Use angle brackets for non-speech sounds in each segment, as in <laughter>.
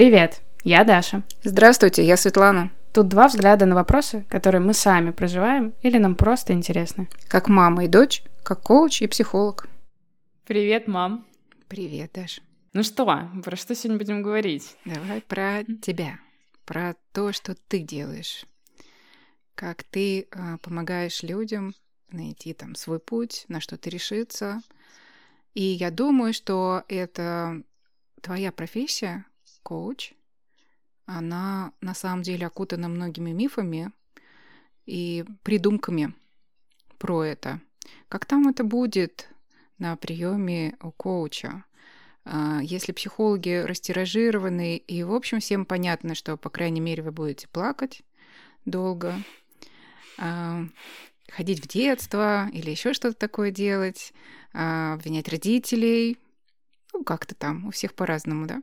Привет, я Даша. Здравствуйте, я Светлана. Тут два взгляда на вопросы, которые мы сами проживаем или нам просто интересны. Как мама и дочь, как коуч и психолог. Привет, мам. Привет, Даша. Ну что, про что сегодня будем говорить? Давай про тебя, про то, что ты делаешь, как ты э, помогаешь людям найти там свой путь, на что ты решиться. И я думаю, что это твоя профессия, коуч, она на самом деле окутана многими мифами и придумками про это. Как там это будет на приеме у коуча? А, если психологи растиражированы, и, в общем, всем понятно, что, по крайней мере, вы будете плакать долго, а, ходить в детство или еще что-то такое делать, а, обвинять родителей, ну, как-то там, у всех по-разному, да?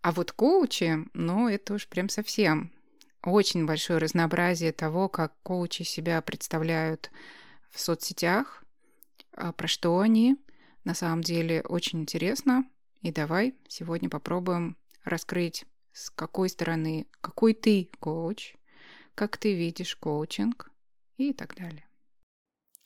А вот коучи, ну, это уж прям совсем очень большое разнообразие того, как коучи себя представляют в соцсетях, а про что они. На самом деле очень интересно. И давай сегодня попробуем раскрыть, с какой стороны, какой ты коуч, как ты видишь коучинг и так далее.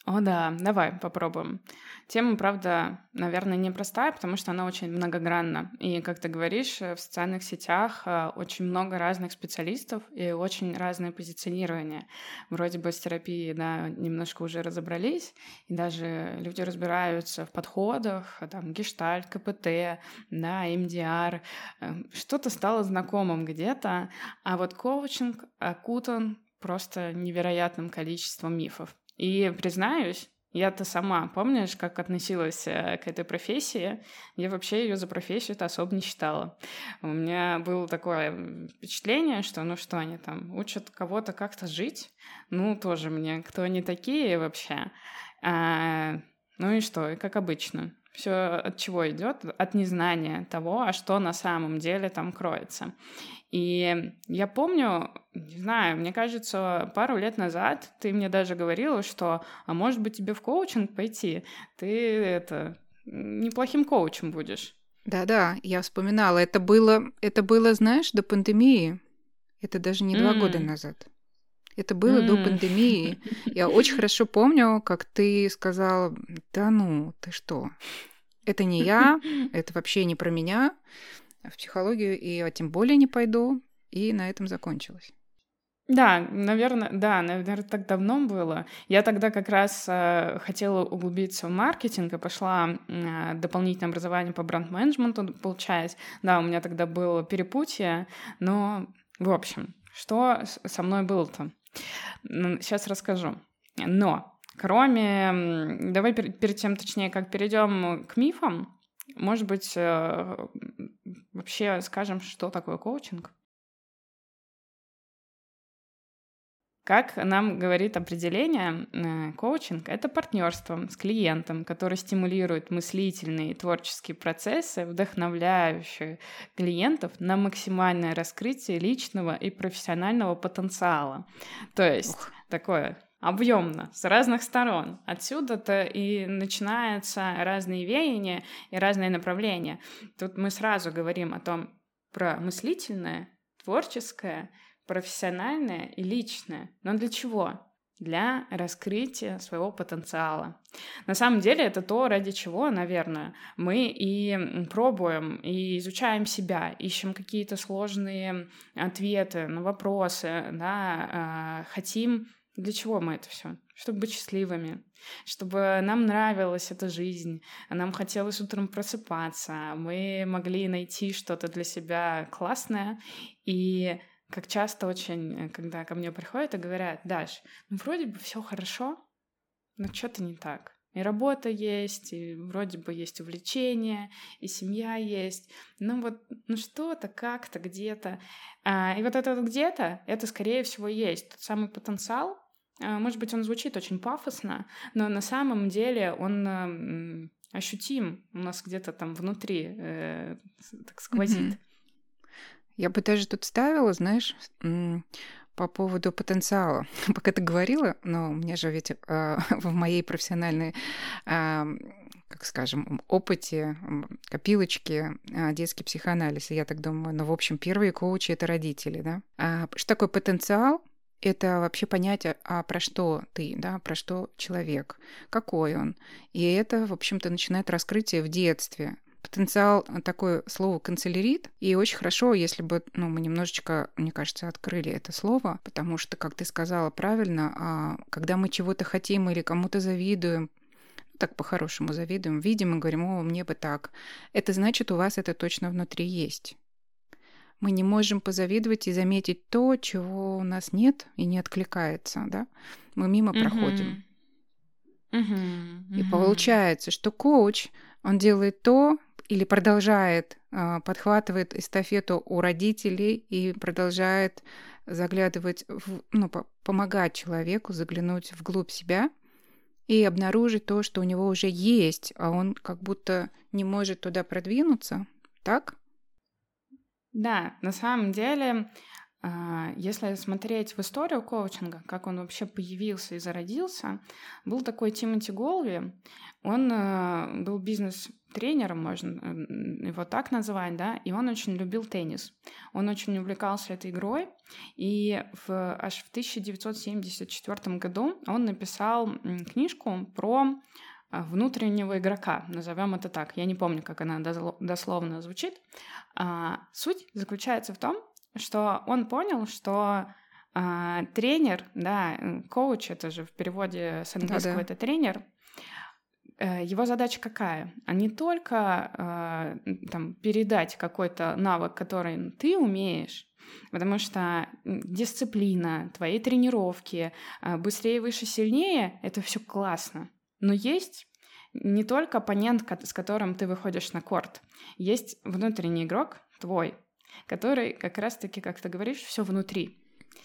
О да, давай попробуем. Тема, правда, наверное, непростая, потому что она очень многогранна. И, как ты говоришь, в социальных сетях э, очень много разных специалистов и очень разное позиционирование. Вроде бы с терапией, да, немножко уже разобрались, и даже люди разбираются в подходах, там, гештальт, КПТ, да, МДР. Э, что-то стало знакомым где-то, а вот коучинг окутан просто невероятным количеством мифов. И признаюсь, я-то сама, помнишь, как относилась э, к этой профессии? Я вообще ее за профессию-то особо не считала. У меня было такое впечатление, что ну что они там учат кого-то как-то жить? Ну, тоже мне, кто они такие вообще? А, ну и что, и как обычно. Все от чего идет? От незнания того, а что на самом деле там кроется. И я помню, не знаю, мне кажется, пару лет назад ты мне даже говорила, что, а может быть тебе в коучинг пойти? Ты это неплохим коучем будешь. Да-да, я вспоминала. Это было, это было, знаешь, до пандемии. Это даже не mm. два года назад. Это было mm. до пандемии. Я очень хорошо помню, как ты сказала, да ну, ты что? Это не я, это вообще не про меня в психологию, и а тем более не пойду. И на этом закончилось. Да, наверное, да, наверное, так давно было. Я тогда как раз э, хотела углубиться в маркетинг и пошла э, дополнительное образование по бренд-менеджменту получать. Да, у меня тогда было перепутье, но, в общем, что со мной было-то? Сейчас расскажу. Но, кроме... Давай перед тем, точнее, как перейдем к мифам, может быть, э, вообще скажем, что такое коучинг? Как нам говорит определение, э, коучинг — это партнерство с клиентом, который стимулирует мыслительные и творческие процессы, вдохновляющие клиентов на максимальное раскрытие личного и профессионального потенциала. То есть Ух. такое объемно, с разных сторон. Отсюда-то и начинаются разные веяния и разные направления. Тут мы сразу говорим о том про мыслительное, творческое, профессиональное и личное. Но для чего? Для раскрытия своего потенциала. На самом деле это то, ради чего, наверное, мы и пробуем, и изучаем себя, ищем какие-то сложные ответы на вопросы, да, а, хотим для чего мы это все? Чтобы быть счастливыми, чтобы нам нравилась эта жизнь, нам хотелось утром просыпаться, мы могли найти что-то для себя классное. И как часто очень, когда ко мне приходят и говорят, Даш, ну вроде бы все хорошо, но что-то не так. И работа есть, и вроде бы есть увлечение, и семья есть. Ну вот, ну что-то, как-то, где-то. А, и вот это вот где-то, это, скорее всего, есть тот самый потенциал, а, может быть, он звучит очень пафосно, но на самом деле он ощутим у нас где-то там внутри, э, так сквозит. Я бы даже тут ставила, знаешь, по поводу потенциала. <laughs> Пока ты говорила, но у меня же ведь э, <laughs> в моей профессиональной, э, как скажем, опыте, копилочке э, детский психоанализ. Я так думаю, ну, в общем, первые коучи — это родители, да? А что такое потенциал? это вообще понятие, а про что ты, да, про что человек, какой он. И это, в общем-то, начинает раскрытие в детстве. Потенциал — такое слово канцелярит, и очень хорошо, если бы ну, мы немножечко, мне кажется, открыли это слово, потому что, как ты сказала правильно, а, когда мы чего-то хотим или кому-то завидуем, ну, так по-хорошему завидуем, видим и говорим, о, мне бы так. Это значит, у вас это точно внутри есть мы не можем позавидовать и заметить то, чего у нас нет и не откликается, да? Мы мимо проходим. Uh-huh. И получается, что коуч, он делает то или продолжает, э, подхватывает эстафету у родителей и продолжает заглядывать, в, ну, по- помогать человеку заглянуть вглубь себя и обнаружить то, что у него уже есть, а он как будто не может туда продвинуться, так? Да, на самом деле, а, если смотреть в историю коучинга, как он вообще появился и зародился, был такой Тимоти Голви, он э, был бизнес-тренером, можно э, его так называть, да, и он очень любил теннис. Он очень увлекался этой игрой, и в, аж в 1974 году он написал книжку про а, внутреннего игрока, назовем это так. Я не помню, как она дословно звучит. А, суть заключается в том, что он понял, что тренер, да, коуч, это же в переводе с английского Да-да. это тренер, э, его задача какая? А не только там, передать какой-то навык, который ты умеешь, Потому что дисциплина, твои тренировки, быстрее, выше, сильнее — это все классно. Но есть не только оппонент, с которым ты выходишь на корт. Есть внутренний игрок, твой, который как раз-таки, как ты говоришь, все внутри.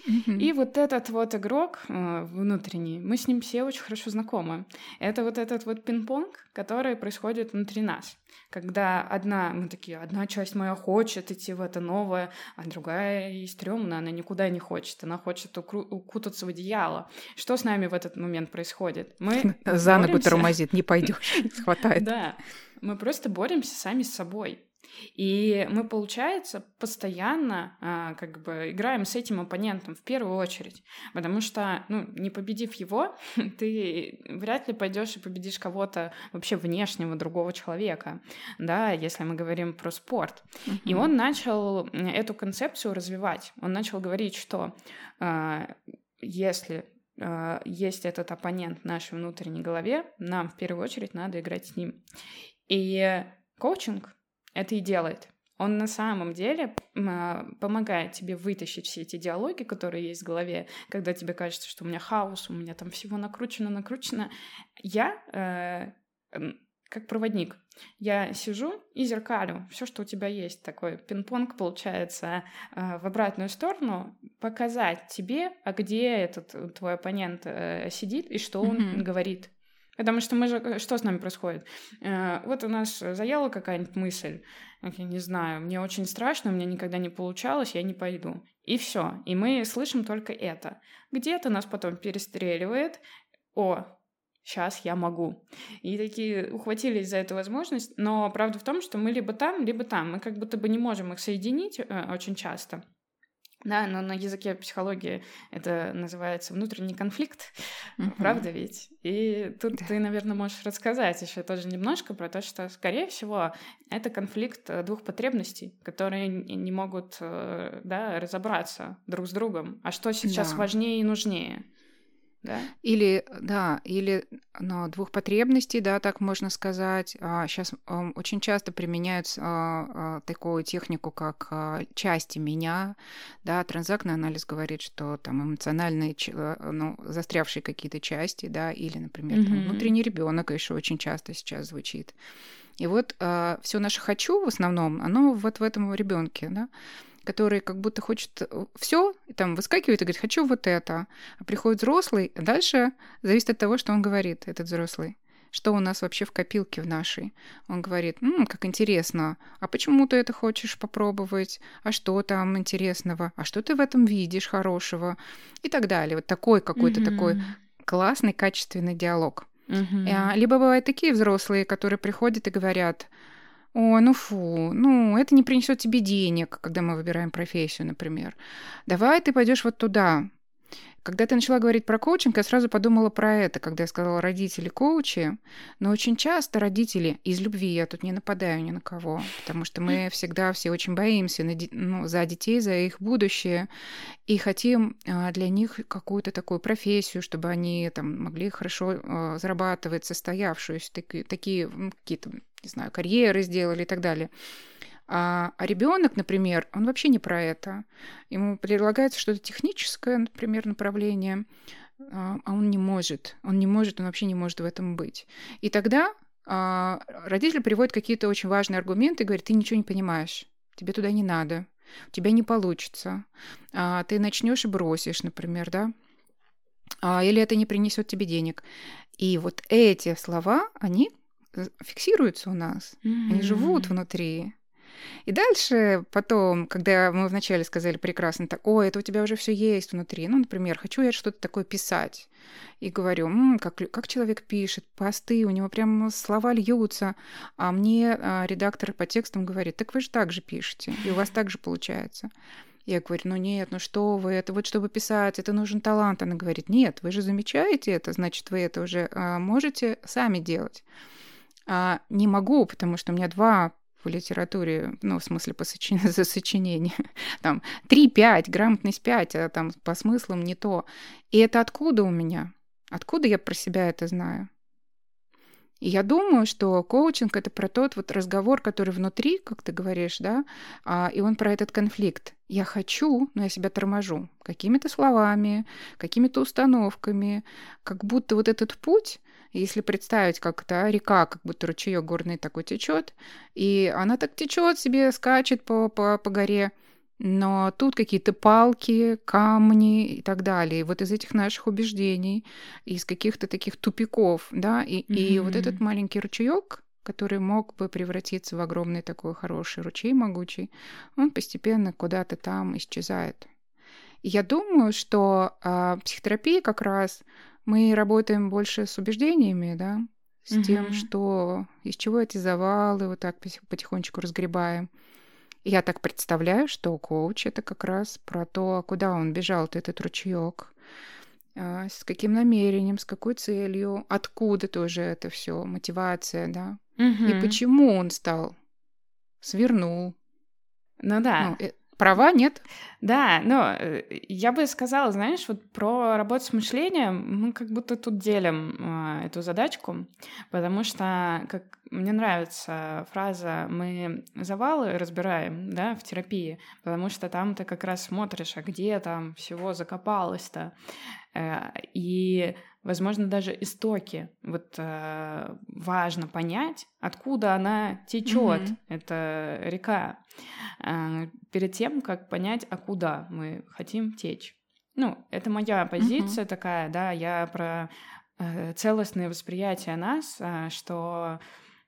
Mm-hmm. И вот этот вот игрок э, внутренний, мы с ним все очень хорошо знакомы. Это вот этот вот пинг-понг, который происходит внутри нас. Когда одна, мы такие, одна часть моя хочет идти в это новое, а другая и стрёмная, она никуда не хочет, она хочет укутаться в одеяло. Что с нами в этот момент происходит? Мы <laughs> За ногу тормозит, не пойдешь, <laughs> хватает. Да, мы просто боремся сами с собой. И мы, получается, постоянно а, как бы играем с этим оппонентом в первую очередь, потому что, ну, не победив его, <laughs> ты вряд ли пойдешь и победишь кого-то вообще внешнего другого человека, да, если мы говорим про спорт. Uh-huh. И он начал эту концепцию развивать. Он начал говорить, что а, если а, есть этот оппонент в нашей внутренней голове, нам в первую очередь надо играть с ним. И коучинг это и делает. Он на самом деле а, помогает тебе вытащить все эти диалоги, которые есть в голове, когда тебе кажется, что у меня хаос, у меня там всего накручено, накручено. Я э, как проводник. Я сижу и зеркалю все, что у тебя есть. Такой пинг-понг получается э, в обратную сторону. Показать тебе, а где этот твой оппонент э, сидит и что он mm-hmm. говорит. Потому что мы же... Э, что с нами происходит? Э, вот у нас заела какая-нибудь мысль. Я не знаю, мне очень страшно, у меня никогда не получалось, я не пойду. И все. И мы слышим только это. Где-то нас потом перестреливает. О, сейчас я могу. И такие ухватились за эту возможность. Но правда в том, что мы либо там, либо там. Мы как будто бы не можем их соединить э, очень часто. Да, но на языке психологии это называется внутренний конфликт, <laughs> uh-huh. правда ведь? И тут да. ты, наверное, можешь рассказать еще тоже немножко про то, что, скорее всего, это конфликт э, двух потребностей, которые не могут э, да, разобраться друг с другом. А что сейчас да. важнее и нужнее? Да? Или, да, или ну, двух потребностей, да, так можно сказать. Сейчас а, очень часто применяют а, а, такую технику, как части меня, да, транзактный анализ говорит, что там эмоциональные, ну, застрявшие какие-то части, да, или, например, mm-hmm. там, внутренний ребенок еще очень часто сейчас звучит. И вот э, все наше хочу в основном, оно вот в этом ребенке, да который как будто хочет э, все, там выскакивает и говорит, хочу вот это. А приходит взрослый, а дальше зависит от того, что он говорит, этот взрослый. что у нас вообще в копилке в нашей. Он говорит, М, как интересно, а почему ты это хочешь попробовать? А что там интересного? А что ты в этом видишь хорошего? И так далее. Вот такой какой-то mm-hmm. такой классный, качественный диалог. Mm-hmm. Либо бывают такие взрослые, которые приходят и говорят, о, ну фу, ну это не принесет тебе денег, когда мы выбираем профессию, например. Давай ты пойдешь вот туда. Когда ты начала говорить про коучинг, я сразу подумала про это, когда я сказала родители коучи. Но очень часто родители из любви, я тут не нападаю ни на кого, потому что мы всегда все очень боимся ну, за детей, за их будущее, и хотим а, для них какую-то такую профессию, чтобы они там могли хорошо а, зарабатывать, состоявшуюся, такие, такие какие-то, не знаю, карьеры сделали и так далее. А, а ребенок, например, он вообще не про это. Ему предлагается что-то техническое, например, направление, а, а он не может. Он не может, он вообще не может в этом быть. И тогда а, родитель приводит какие-то очень важные аргументы и говорит, ты ничего не понимаешь, тебе туда не надо, у тебя не получится, а, ты начнешь и бросишь, например, да, а, или это не принесет тебе денег. И вот эти слова, они фиксируются у нас, mm-hmm. они живут внутри. И дальше потом, когда мы вначале сказали прекрасно, так, ой, это у тебя уже все есть внутри. Ну, например, хочу я что-то такое писать. И говорю, М, как, как человек пишет, посты, у него прям слова льются. А мне а, редактор по текстам говорит, так вы же так же пишете, и у вас так же получается. Я говорю, ну нет, ну что вы, это вот чтобы писать, это нужен талант. Она говорит, нет, вы же замечаете это, значит, вы это уже а, можете сами делать. А, не могу, потому что у меня два в литературе, ну, в смысле по сочин... <laughs> за сочинение, там 3-5, грамотность 5, а там по смыслам не то. И это откуда у меня? Откуда я про себя это знаю? И я думаю, что коучинг это про тот вот разговор, который внутри, как ты говоришь, да, а, и он про этот конфликт. Я хочу, но я себя торможу какими-то словами, какими-то установками, как будто вот этот путь если представить, как то река, как будто ручеек горный такой течет, и она так течет себе, скачет по, по, по горе, но тут какие-то палки, камни и так далее. И вот из этих наших убеждений, из каких-то таких тупиков, да, и, mm-hmm. и вот этот маленький ручеек, который мог бы превратиться в огромный такой хороший ручей могучий, он постепенно куда-то там исчезает. Я думаю, что э, психотерапия как раз мы работаем больше с убеждениями, да, с угу. тем, что из чего эти завалы вот так потихонечку разгребаем. Я так представляю, что коуч это как раз про то, куда он бежал, этот ручеек, а, с каким намерением, с какой целью, откуда тоже это все, мотивация, да, угу. и почему он стал, свернул. Ну да. Ну, Права нет? Да, но э, я бы сказала, знаешь, вот про работу с мышлением мы как будто тут делим э, эту задачку, потому что как мне нравится фраза «мы завалы разбираем да, в терапии», потому что там ты как раз смотришь, а где там всего закопалось-то. Э, и возможно, даже истоки. Вот э, важно понять, откуда она течет, mm-hmm. эта река, э, перед тем, как понять, а куда мы хотим течь. Ну, это моя позиция mm-hmm. такая, да, я про э, целостное восприятие нас, э, что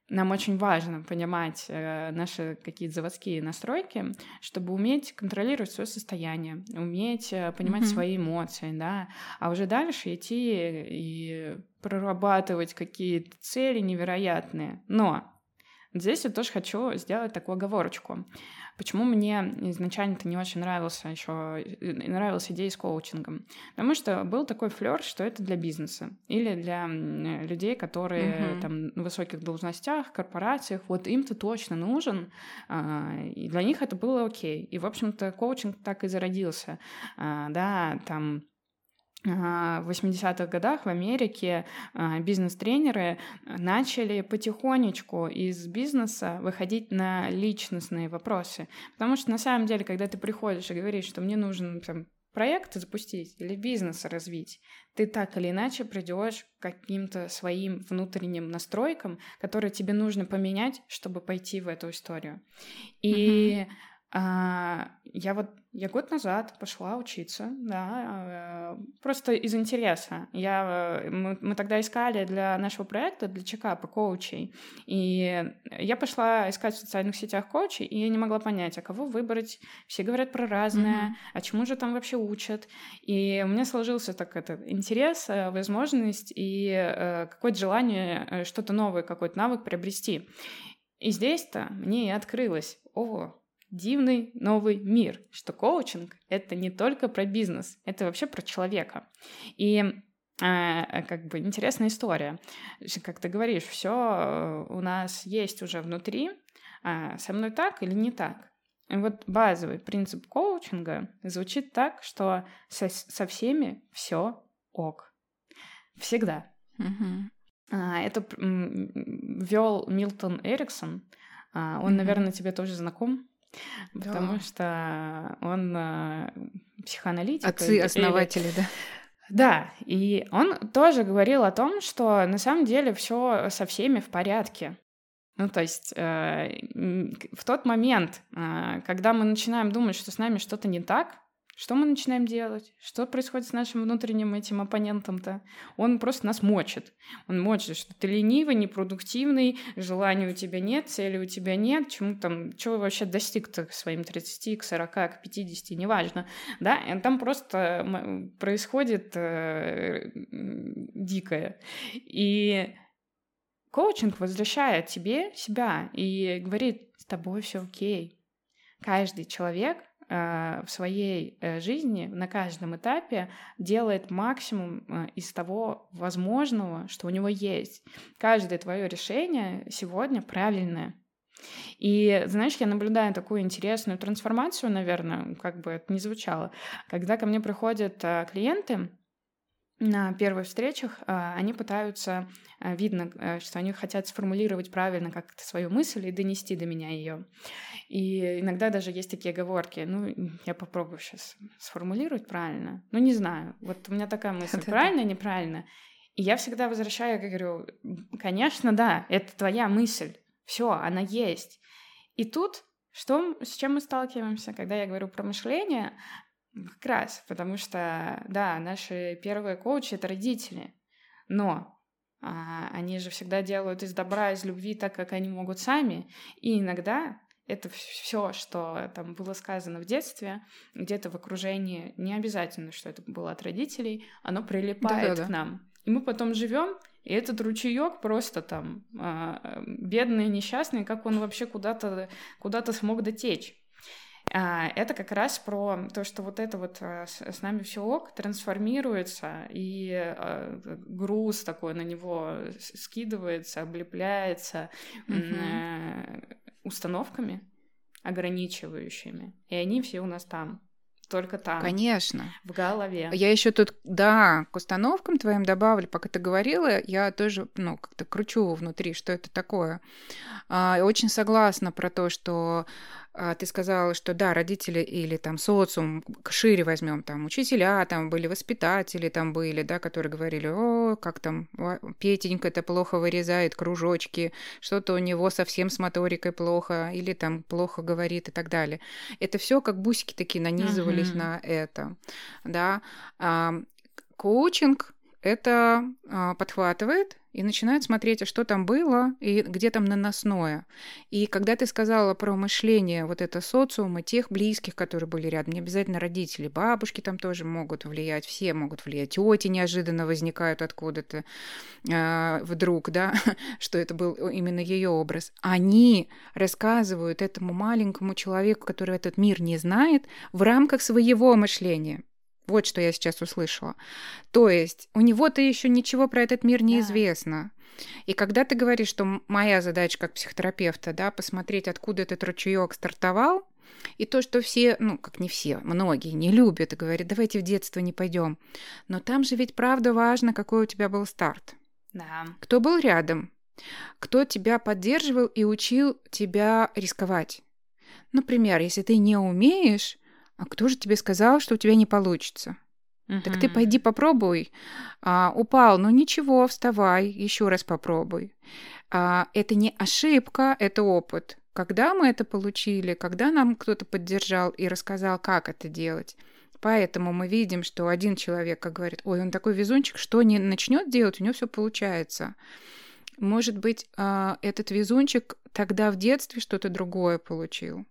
нам очень важно понимать э, наши какие-то заводские настройки, чтобы уметь контролировать свое состояние, уметь э, понимать mm-hmm. свои эмоции, да, а уже дальше идти и прорабатывать какие-то цели невероятные. Но здесь я тоже хочу сделать такую оговорочку. Почему мне изначально-то не очень нравился еще нравилась идея с коучингом? Потому что был такой флер, что это для бизнеса или для людей, которые uh-huh. там на высоких должностях, корпорациях, вот им-то точно нужен, а, и для них это было окей. И, в общем-то, коучинг так и зародился. А, да, там в 80-х годах в Америке а, бизнес-тренеры начали потихонечку из бизнеса выходить на личностные вопросы. Потому что на самом деле, когда ты приходишь и говоришь, что мне нужен там, проект запустить или бизнес развить, ты так или иначе придешь к каким-то своим внутренним настройкам, которые тебе нужно поменять, чтобы пойти в эту историю. И mm-hmm А, я вот я год назад пошла учиться, да, э, просто из интереса. Я, э, мы, мы тогда искали для нашего проекта, для чекапа коучей, и я пошла искать в социальных сетях коучей, и я не могла понять, а кого выбрать. Все говорят про разное, mm-hmm. а чему же там вообще учат. И у меня сложился так это интерес, э, возможность и какое-то желание что-то новое, какой-то навык приобрести. И здесь-то мне и открылось, о, дивный новый мир, что коучинг — это не только про бизнес, это вообще про человека. И э, как бы интересная история. Как ты говоришь, все э, у нас есть уже внутри, а со мной так или не так. И вот базовый принцип коучинга звучит так, что со, со всеми все ок. Всегда. Угу. Это вел Милтон Эриксон. А, он, угу. наверное, тебе тоже знаком. Потому да. что он э, психоаналитик. Отцы-основатели, да. Да, и он тоже говорил о том, что на самом деле все со всеми в порядке. Ну, то есть э, в тот момент, э, когда мы начинаем думать, что с нами что-то не так, что мы начинаем делать? Что происходит с нашим внутренним этим оппонентом-то? Он просто нас мочит. Он мочит, что ты ленивый, непродуктивный, желания у тебя нет, цели у тебя нет, чему там, чего вообще достиг-то к своим 30, к 40, к 50, неважно. Да, и там просто происходит э, дикое. И коучинг возвращает тебе себя и говорит, с тобой все окей. Каждый человек в своей э, жизни на каждом этапе делает максимум э, из того возможного, что у него есть. Каждое твое решение сегодня правильное. И, знаешь, я наблюдаю такую интересную трансформацию, наверное, как бы это ни звучало. Когда ко мне приходят клиенты, на первых встречах а, они пытаются, а, видно, э, что они хотят сформулировать правильно как-то свою мысль и донести до меня ее. И иногда даже есть такие оговорки. Ну, я попробую сейчас сформулировать правильно. Ну, не знаю. Вот у меня такая <laughs> мысль. Правильно, неправильно? И я всегда возвращаю и говорю, конечно, да, это твоя мысль. Все, она есть. И тут что, с чем мы сталкиваемся, когда я говорю про мышление? Как раз, потому что, да, наши первые коучи — это родители, но а, они же всегда делают из добра, из любви так, как они могут сами, и иногда это все, что там было сказано в детстве, где-то в окружении, не обязательно, что это было от родителей, оно прилипает Да-да-да. к нам. И мы потом живем, и этот ручеек просто там э, бедный, несчастный, как он вообще куда-то куда смог дотечь. А, это как раз про то, что вот это вот а, с нами все ок трансформируется, и а, груз такой на него скидывается, облепляется mm установками ограничивающими, и они все у нас там. Только там. Конечно. В голове. Я еще тут, да, к установкам твоим добавлю, пока ты говорила, я тоже, ну, как-то кручу внутри, что это такое. А, очень согласна про то, что ты сказала, что да, родители или там социум, шире возьмем, там учителя, там были воспитатели, там были, да, которые говорили, о, как там Петенька это плохо вырезает кружочки, что-то у него совсем с моторикой плохо, или там плохо говорит и так далее. Это все как бусики такие нанизывались uh-huh. на это, да. А, коучинг это а, подхватывает и начинает смотреть, а что там было и где там наносное. И когда ты сказала про мышление вот это социума, тех близких, которые были рядом, не обязательно родители, бабушки там тоже могут влиять, все могут влиять, тети неожиданно возникают откуда-то э, вдруг, да, <laughs> что это был именно ее образ. Они рассказывают этому маленькому человеку, который этот мир не знает, в рамках своего мышления. Вот что я сейчас услышала. То есть у него-то еще ничего про этот мир не да. известно. И когда ты говоришь, что моя задача как психотерапевта, да, посмотреть, откуда этот ручеек стартовал, и то, что все, ну, как не все, многие не любят и говорят, давайте в детство не пойдем. Но там же ведь правда важно, какой у тебя был старт. Да. Кто был рядом? Кто тебя поддерживал и учил тебя рисковать? Например, если ты не умеешь, а кто же тебе сказал, что у тебя не получится? Uh-huh. Так ты пойди попробуй. А, упал, ну ничего, вставай, еще раз попробуй. А, это не ошибка, это опыт. когда мы это получили, когда нам кто-то поддержал и рассказал, как это делать. Поэтому мы видим, что один человек, как говорит, ой, он такой везунчик, что не начнет делать, у него все получается. Может быть, а, этот везунчик тогда в детстве что-то другое получил.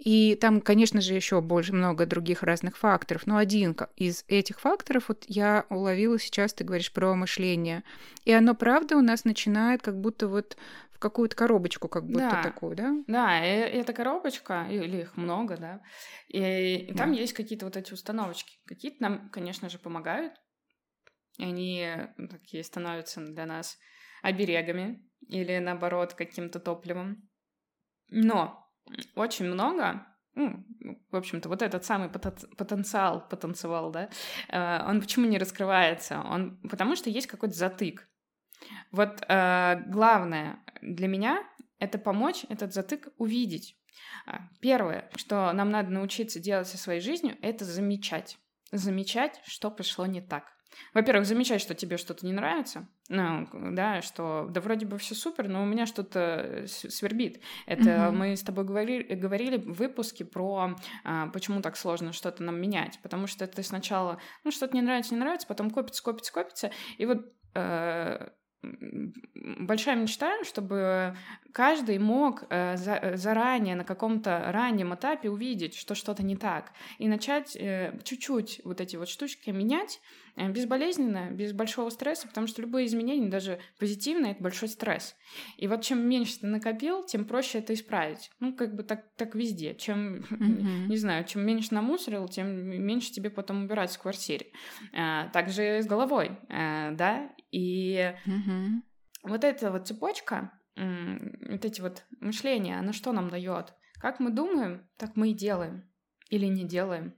И там, конечно же, еще больше много других разных факторов. Но один из этих факторов вот я уловила сейчас, ты говоришь про мышление. И оно, правда, у нас начинает как будто вот в какую-то коробочку, как будто да. такую, да? Да, и эта коробочка, или их много, да, и, и там есть какие-то вот эти установочки. Какие-то нам, конечно же, помогают. Они такие становятся для нас оберегами или, наоборот, каким-то топливом. Но очень много, ну, в общем-то, вот этот самый потенциал, потенциал, да, э, он почему не раскрывается? Он, потому что есть какой-то затык. Вот э, главное для меня — это помочь этот затык увидеть. А, первое, что нам надо научиться делать со своей жизнью, это замечать. Замечать, что пришло не так. Во-первых, замечать, что тебе что-то не нравится, ну, да, что да вроде бы все супер, но у меня что-то свербит. Это mm-hmm. мы с тобой говорили, говорили в выпуске про а, почему так сложно что-то нам менять, потому что ты сначала, ну, что-то не нравится, не нравится, потом копится, копится, копится, и вот э, большая мечта, чтобы каждый мог э, за, э, заранее на каком-то раннем этапе увидеть, что что-то не так, и начать э, чуть-чуть вот эти вот штучки менять э, безболезненно, без большого стресса, потому что любые изменения, даже позитивные, это большой стресс. И вот чем меньше ты накопил, тем проще это исправить. Ну, как бы так, так везде. Чем, mm-hmm. не знаю, чем меньше намусорил, тем меньше тебе потом убирать в квартире. Э, также с головой, э, да, и угу. вот эта вот цепочка, вот эти вот мышления, оно что нам дает? Как мы думаем, так мы и делаем или не делаем.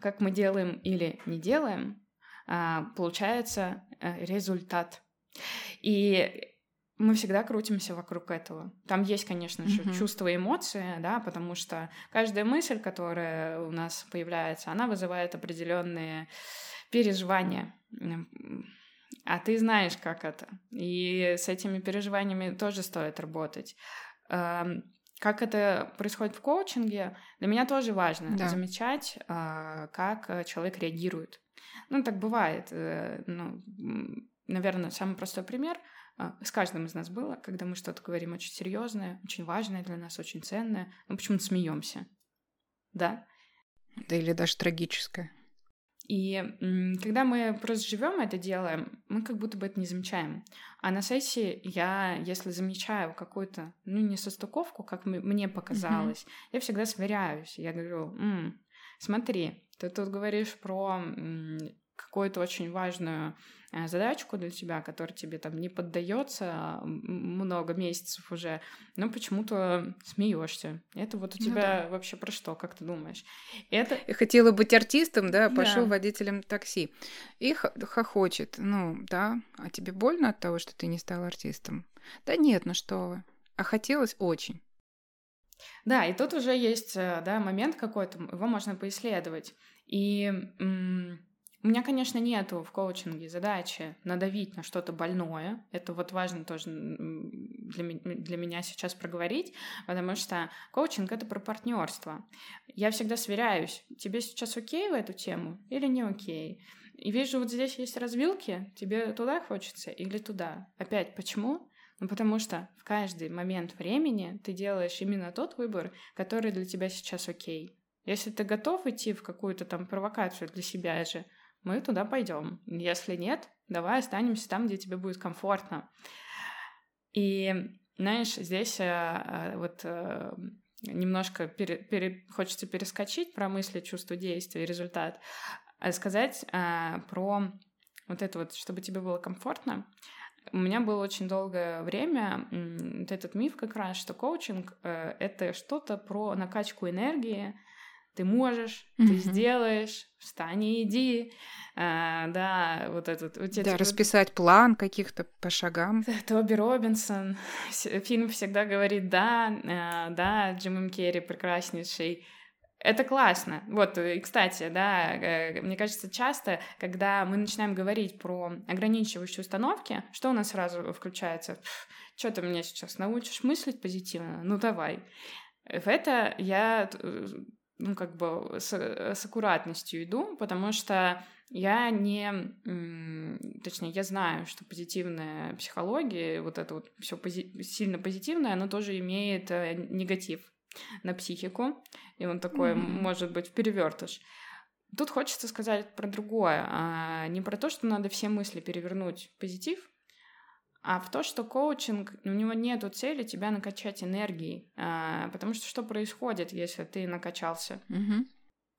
Как мы делаем или не делаем, а, получается э, результат. И мы всегда крутимся вокруг этого. Там есть, конечно же, mm-hmm. чувства и эмоции, да, потому что каждая мысль, которая у нас появляется, она вызывает определенные переживания а ты знаешь, как это. И с этими переживаниями тоже стоит работать. Как это происходит в коучинге, для меня тоже важно да. замечать, а, как человек реагирует. Ну, так бывает. Э, ну, наверное, самый простой пример а, с каждым из нас было, когда мы что-то говорим очень серьезное, очень важное для нас, очень ценное, мы почему-то смеемся. Да? Да или даже трагическое. И когда мы просто живем это делаем, мы как будто бы это не замечаем. А на сессии я, если замечаю какую-то, ну, не состыковку, как мне показалось, mm-hmm. я всегда сверяюсь. Я говорю, М, смотри, ты тут говоришь про какую-то очень важную э, задачку для тебя, которая тебе там не поддается много месяцев уже, но почему-то смеешься. Это вот у ну, тебя да. вообще про что, как ты думаешь? Это... И хотела быть артистом, да, пошел да. водителем такси. И хохочет. Ну, да, а тебе больно от того, что ты не стал артистом? Да нет, ну что вы. А хотелось очень. Да, и тут уже есть, э, да, момент какой-то, его можно поисследовать. И м- у меня, конечно, нету в коучинге задачи надавить на что-то больное. Это вот важно тоже для, для меня сейчас проговорить, потому что коучинг — это про партнерство. Я всегда сверяюсь, тебе сейчас окей в эту тему или не окей. И вижу, вот здесь есть развилки, тебе туда хочется или туда. Опять, почему? Ну, потому что в каждый момент времени ты делаешь именно тот выбор, который для тебя сейчас окей. Если ты готов идти в какую-то там провокацию для себя же, мы туда пойдем. Если нет, давай останемся там, где тебе будет комфортно. И, знаешь, здесь э, э, вот э, немножко пере, пере, хочется перескочить про мысли, чувство, действия, результат, а сказать про вот это вот, чтобы тебе было комфортно. У меня было очень долгое время вот этот миф как раз, что коучинг — это что-то про накачку энергии, ты можешь, mm-hmm. ты сделаешь, встань и иди. А, да, вот этот... Вот да, расписать вот... план каких-то по шагам. Тоби Робинсон. <laughs> Фильм всегда говорит «да», а, да, Джим Керри прекраснейший. это классно. Вот, и, кстати, да, э, мне кажется, часто, когда мы начинаем говорить про ограничивающие установки, что у нас сразу включается? Что ты меня сейчас научишь мыслить позитивно? Ну, давай. В это я, э, ну, как бы с, с аккуратностью иду, потому что я не, точнее, я знаю, что позитивная психология, вот это вот все пози- сильно позитивное, оно тоже имеет э, негатив на психику, и он такой, mm-hmm. может быть, перевертыш. Тут хочется сказать про другое, а не про то, что надо все мысли перевернуть в позитив, а в то, что коучинг, у него нет цели тебя накачать энергией, а, потому что что происходит, если ты накачался? Mm-hmm.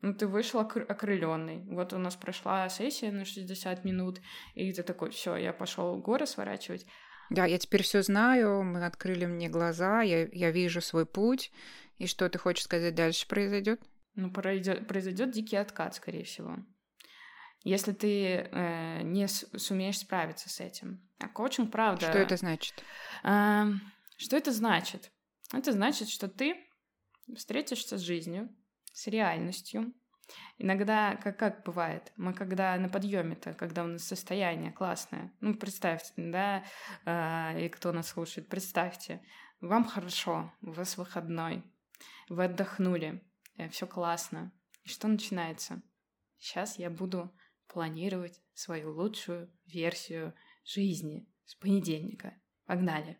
Ну, ты вышел окр- окрыленный. Вот у нас прошла сессия на 60 минут, и ты такой, все, я пошел горы сворачивать. Да, я теперь все знаю, мы открыли мне глаза, я, я вижу свой путь, и что ты хочешь сказать дальше произойдет? Ну, произойдет дикий откат, скорее всего. Если ты э, не сумеешь справиться с этим. А коучинг, правда... Что это значит? Э, что это значит? Это значит, что ты встретишься с жизнью, с реальностью. Иногда, как, как бывает, мы когда на подъеме-то, когда у нас состояние классное, ну, представьте, да, э, и кто нас слушает, представьте, вам хорошо, у вас выходной, вы отдохнули, э, все классно. И что начинается? Сейчас я буду планировать свою лучшую версию жизни с понедельника. Погнали.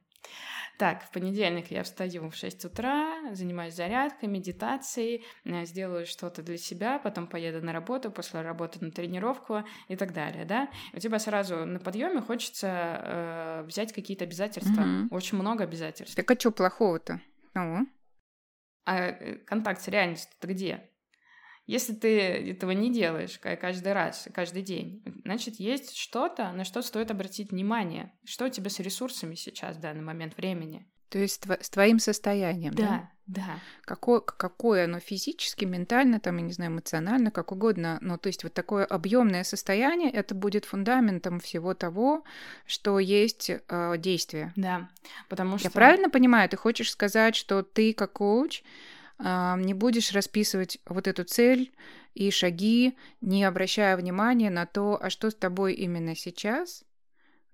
Так, в понедельник я встаю в 6 утра, занимаюсь зарядкой, медитацией, э, сделаю что-то для себя, потом поеду на работу, после работы на тренировку и так далее, да? У тебя сразу на подъеме хочется э, взять какие-то обязательства, угу. очень много обязательств. Так а что плохого-то? Ну? А э, контакт с реальностью-то где? Если ты этого не делаешь каждый раз, каждый день, значит, есть что-то, на что стоит обратить внимание. Что у тебя с ресурсами сейчас в данный момент времени? То есть с твоим состоянием, да? Да, да. Какое, какое оно физически, ментально, там, я не знаю, эмоционально, как угодно. Но то есть вот такое объемное состояние, это будет фундаментом всего того, что есть э, действие. Да, потому что... Я правильно понимаю, ты хочешь сказать, что ты как коуч не будешь расписывать вот эту цель и шаги, не обращая внимания на то, а что с тобой именно сейчас,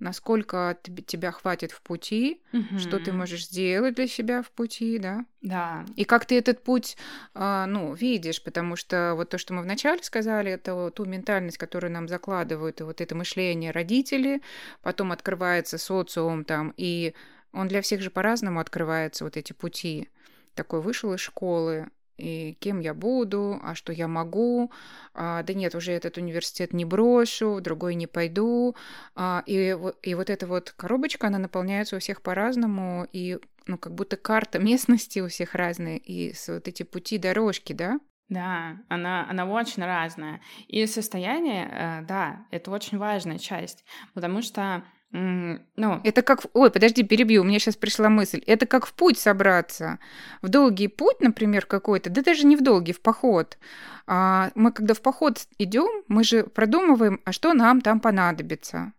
насколько тебя хватит в пути, угу. что ты можешь сделать для себя в пути, да? Да. И как ты этот путь, а, ну, видишь, потому что вот то, что мы вначале сказали, это ту ментальность, которую нам закладывают, и вот это мышление родители, потом открывается социум там, и он для всех же по-разному открывается, вот эти пути такой вышел из школы, и кем я буду, а что я могу, а, да нет, уже этот университет не брошу, другой не пойду, а, и, и вот эта вот коробочка, она наполняется у всех по-разному, и ну как будто карта <laughs> местности у всех разные, и вот эти пути, дорожки, да? Да, она, она очень разная. И состояние, э, да, это очень важная часть, потому что ну, это как... Ой, подожди, перебью, у меня сейчас пришла мысль. Это как в путь собраться. В долгий путь, например, какой-то, да даже не в долгий, в поход. А мы когда в поход идем, мы же продумываем, а что нам там понадобится.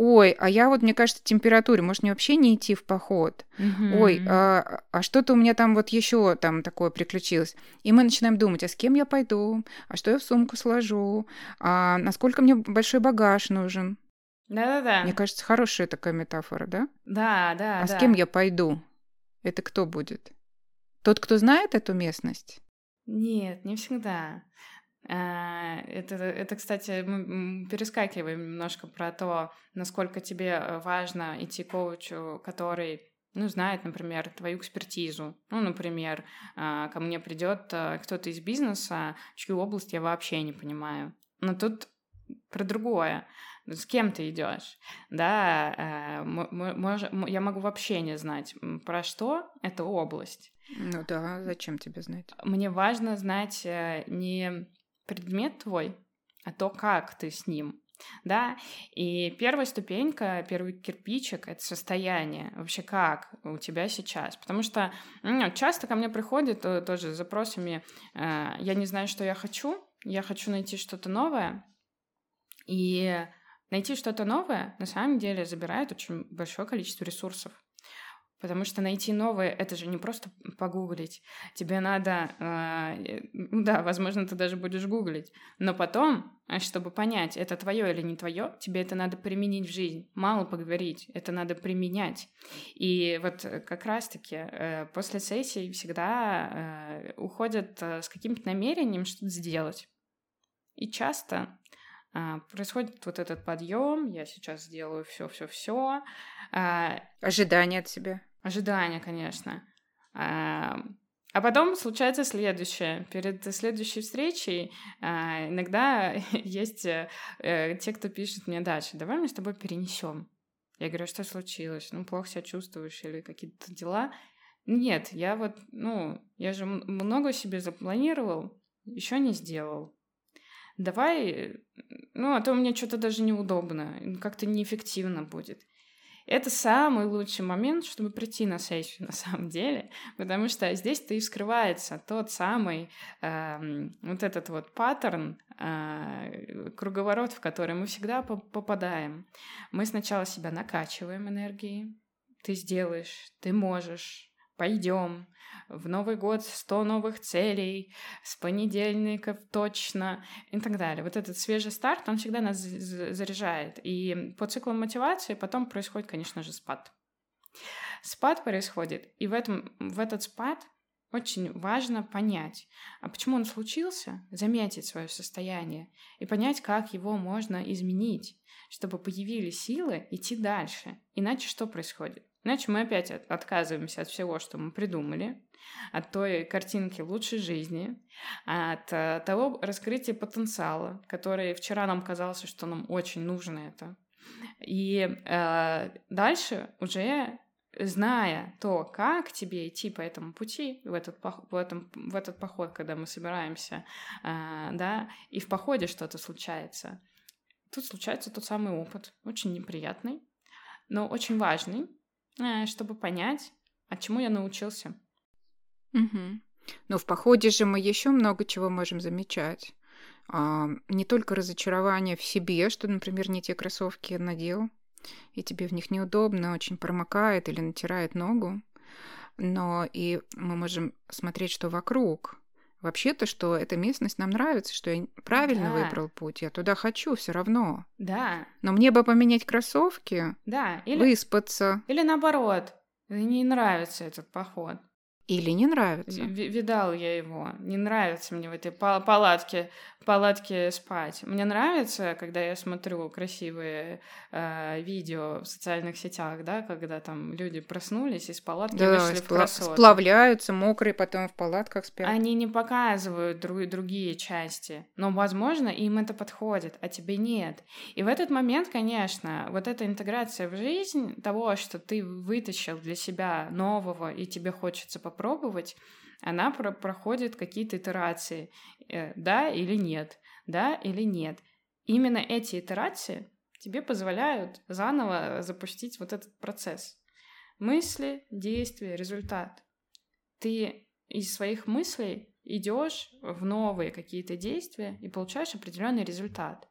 Ой, а я вот, мне кажется, температуре, может, мне вообще не идти в поход. Mm-hmm. Ой, а, а что-то у меня там вот еще там такое приключилось. И мы начинаем думать, а с кем я пойду, а что я в сумку сложу, а насколько мне большой багаж нужен. Да-да-да. Мне кажется, хорошая такая метафора, да? Да, да. А да. с кем я пойду? Это кто будет? Тот, кто знает эту местность? Нет, не всегда. А, это, это, кстати, мы перескакиваем немножко про то, насколько тебе важно идти к коучу, который ну, знает, например, твою экспертизу. Ну, например, а, ко мне придет э, кто-то из бизнеса, чью область я вообще не понимаю. Но тут про другое с кем ты идешь, да, э, я могу вообще не знать, про что эта область. Ну да, зачем тебе знать? Мне важно знать э, не предмет твой, а то, как ты с ним. Да, и первая ступенька, первый кирпичик — это состояние. Вообще как у тебя сейчас? Потому что ну, часто ко мне приходят э, тоже с запросами «я не знаю, что я хочу, я хочу найти что-то новое», и Найти что-то новое на самом деле забирает очень большое количество ресурсов. Потому что найти новое — это же не просто погуглить. Тебе надо... Э, ну да, возможно, ты даже будешь гуглить. Но потом, а, чтобы понять, это твое или не твое, тебе это надо применить в жизнь. Мало поговорить, это надо применять. И вот как раз-таки э, после сессии всегда э, уходят э, с каким-то намерением что-то сделать. И часто а, происходит вот этот подъем, я сейчас сделаю все, все, все. Ожидание от себя. Ожидания, конечно. А, а потом случается следующее. Перед следующей встречей а, иногда <laughs> есть э, те, кто пишет мне дальше, давай мы с тобой перенесем. Я говорю, что случилось? Ну, плохо себя чувствуешь или какие-то дела? Нет, я вот, ну, я же много себе запланировал, еще не сделал. Давай, ну, а то мне что-то даже неудобно, как-то неэффективно будет. Это самый лучший момент, чтобы прийти на сессию <laughs> на самом деле, потому что здесь-то и вскрывается тот самый э, вот этот вот паттерн, э, круговорот, в который мы всегда попадаем. Мы сначала себя накачиваем энергией, ты сделаешь, ты можешь, пойдем, в Новый год 100 новых целей, с понедельников точно и так далее. Вот этот свежий старт, он всегда нас заряжает. И по циклу мотивации потом происходит, конечно же, спад. Спад происходит, и в, этом, в этот спад очень важно понять, а почему он случился, заметить свое состояние и понять, как его можно изменить, чтобы появились силы идти дальше. Иначе что происходит? Иначе мы опять отказываемся от всего, что мы придумали, от той картинки лучшей жизни, от э, того раскрытия потенциала, который вчера нам казалось, что нам очень нужно это. И э, дальше уже зная то, как тебе идти по этому пути, в этот, в этом, в этот поход, когда мы собираемся, э, да, и в походе что-то случается, тут случается тот самый опыт, очень неприятный, но очень важный, чтобы понять, от чему я научился. Угу. Но в походе же мы еще много чего можем замечать. А, не только разочарование в себе, что, например, не те кроссовки надел, и тебе в них неудобно, очень промокает или натирает ногу, но и мы можем смотреть, что вокруг. Вообще-то, что эта местность нам нравится, что я правильно да. выбрал путь, я туда хочу все равно. Да. Но мне бы поменять кроссовки, да. или, выспаться. Или наоборот, не нравится этот поход. Или не нравится? Видал я его. Не нравится мне в этой пал- палатке, палатке спать. Мне нравится, когда я смотрю красивые э, видео в социальных сетях, да, когда там люди проснулись из палатки да, вышли спла- в красоту. Сплавляются, мокрые, потом в палатках спят. Они не показывают друг- другие части. Но, возможно, им это подходит, а тебе нет. И в этот момент, конечно, вот эта интеграция в жизнь того, что ты вытащил для себя нового, и тебе хочется попробовать, попробовать, она про проходит какие-то итерации, э, да или нет, да или нет. Именно эти итерации тебе позволяют заново запустить вот этот процесс. Мысли, действия, результат. Ты из своих мыслей идешь в новые какие-то действия и получаешь определенный результат.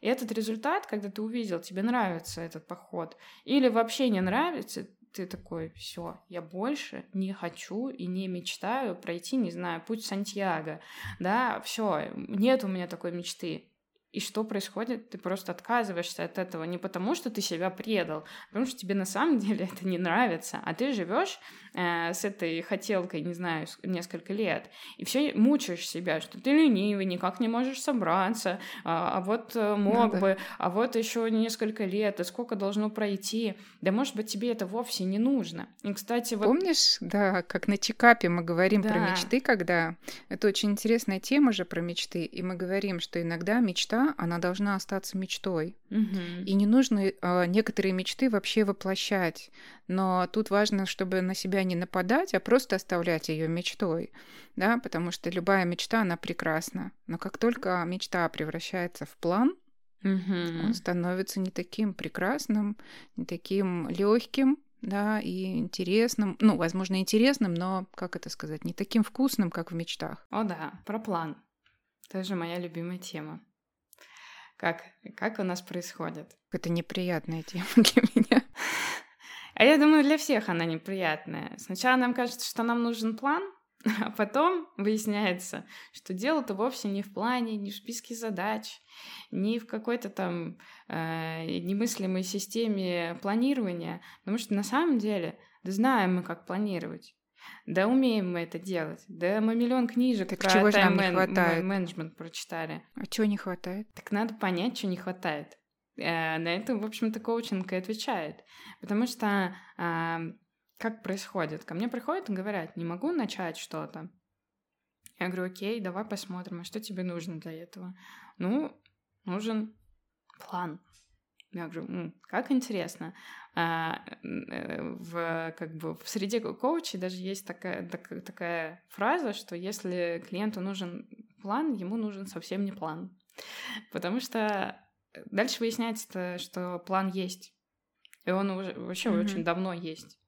И этот результат, когда ты увидел, тебе нравится этот поход, или вообще не нравится, ты такой, все, я больше не хочу и не мечтаю пройти, не знаю, путь Сантьяго, да, все, нет у меня такой мечты. И что происходит? Ты просто отказываешься от этого не потому, что ты себя предал, а потому что тебе на самом деле это не нравится, а ты живешь э, с этой хотелкой, не знаю, несколько лет, и все мучаешь себя, что ты ленивый, никак не можешь собраться, а, а вот э, мог Надо. бы, а вот еще несколько лет, а сколько должно пройти, да может быть тебе это вовсе не нужно. И, кстати, вот... Помнишь, да, как на чекапе мы говорим да. про мечты, когда это очень интересная тема же про мечты, и мы говорим, что иногда мечта, она должна остаться мечтой, угу. и не нужно э, некоторые мечты вообще воплощать, но тут важно, чтобы на себя не нападать, а просто оставлять ее мечтой, да, потому что любая мечта, она прекрасна. Но как только мечта превращается в план, угу. он становится не таким прекрасным, не таким легким, да, и интересным, ну, возможно, интересным, но, как это сказать, не таким вкусным, как в мечтах. О да, про план. Тоже моя любимая тема. Как, как у нас происходит? Это неприятная тема <laughs> для меня. А я думаю, для всех она неприятная. Сначала нам кажется, что нам нужен план, <laughs> а потом выясняется, что дело-то вовсе не в плане, не в списке задач, не в какой-то там э, немыслимой системе планирования, потому что на самом деле да знаем мы, как планировать. Да умеем мы это делать. Да мы миллион книжек так про чего нам не хватает? менеджмент прочитали. А чего не хватает? Так надо понять, что не хватает. Э, на это, в общем-то, коучинг и отвечает. Потому что э, как происходит? Ко мне приходят и говорят, не могу начать что-то. Я говорю, окей, давай посмотрим, а что тебе нужно для этого? Ну, нужен план. Я говорю, как интересно. А, э, в, как бы, в среде коучей даже есть такая, так, такая фраза, что если клиенту нужен план, ему нужен совсем не план. Потому что дальше выясняется, что план есть. И он уже вообще mm-hmm. очень давно есть.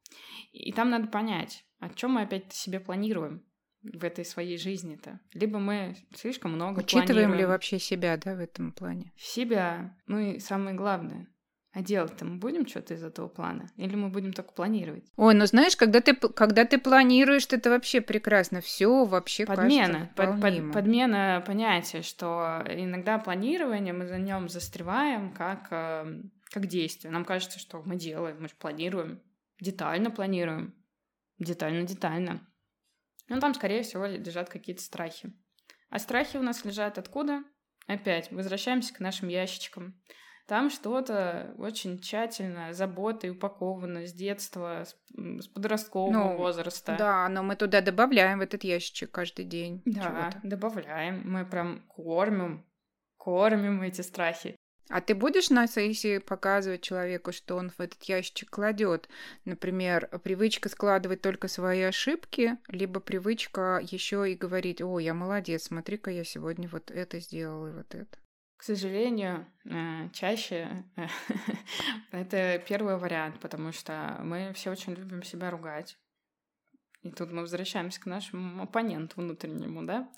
И там надо понять, о чем мы опять себе планируем в этой своей жизни-то. Либо мы слишком много Учитываем планируем. ли вообще себя, да, в этом плане? Себя. Ну и самое главное, а делать-то мы будем что-то из этого плана? Или мы будем только планировать? Ой, ну знаешь, когда ты, когда ты планируешь, это вообще прекрасно. Все вообще Подмена. Кажется, под, под, подмена понятия, что иногда планирование, мы за нем застреваем как, э, как действие. Нам кажется, что мы делаем, мы же планируем детально планируем. Детально-детально. Но там, скорее всего, лежат какие-то страхи. А страхи у нас лежат откуда? Опять, возвращаемся к нашим ящичкам. Там что-то очень тщательно, заботой упаковано с детства, с, подросткового ну, возраста. Да, но мы туда добавляем в этот ящичек каждый день. Да, добавляем. Мы прям кормим, кормим эти страхи. А ты будешь на сессии показывать человеку, что он в этот ящик кладет? Например, привычка складывать только свои ошибки, либо привычка еще и говорить, о, я молодец, смотри-ка, я сегодня вот это сделал и вот это. К сожалению, э, чаще <laughs> это первый вариант, потому что мы все очень любим себя ругать. И тут мы возвращаемся к нашему оппоненту внутреннему, да,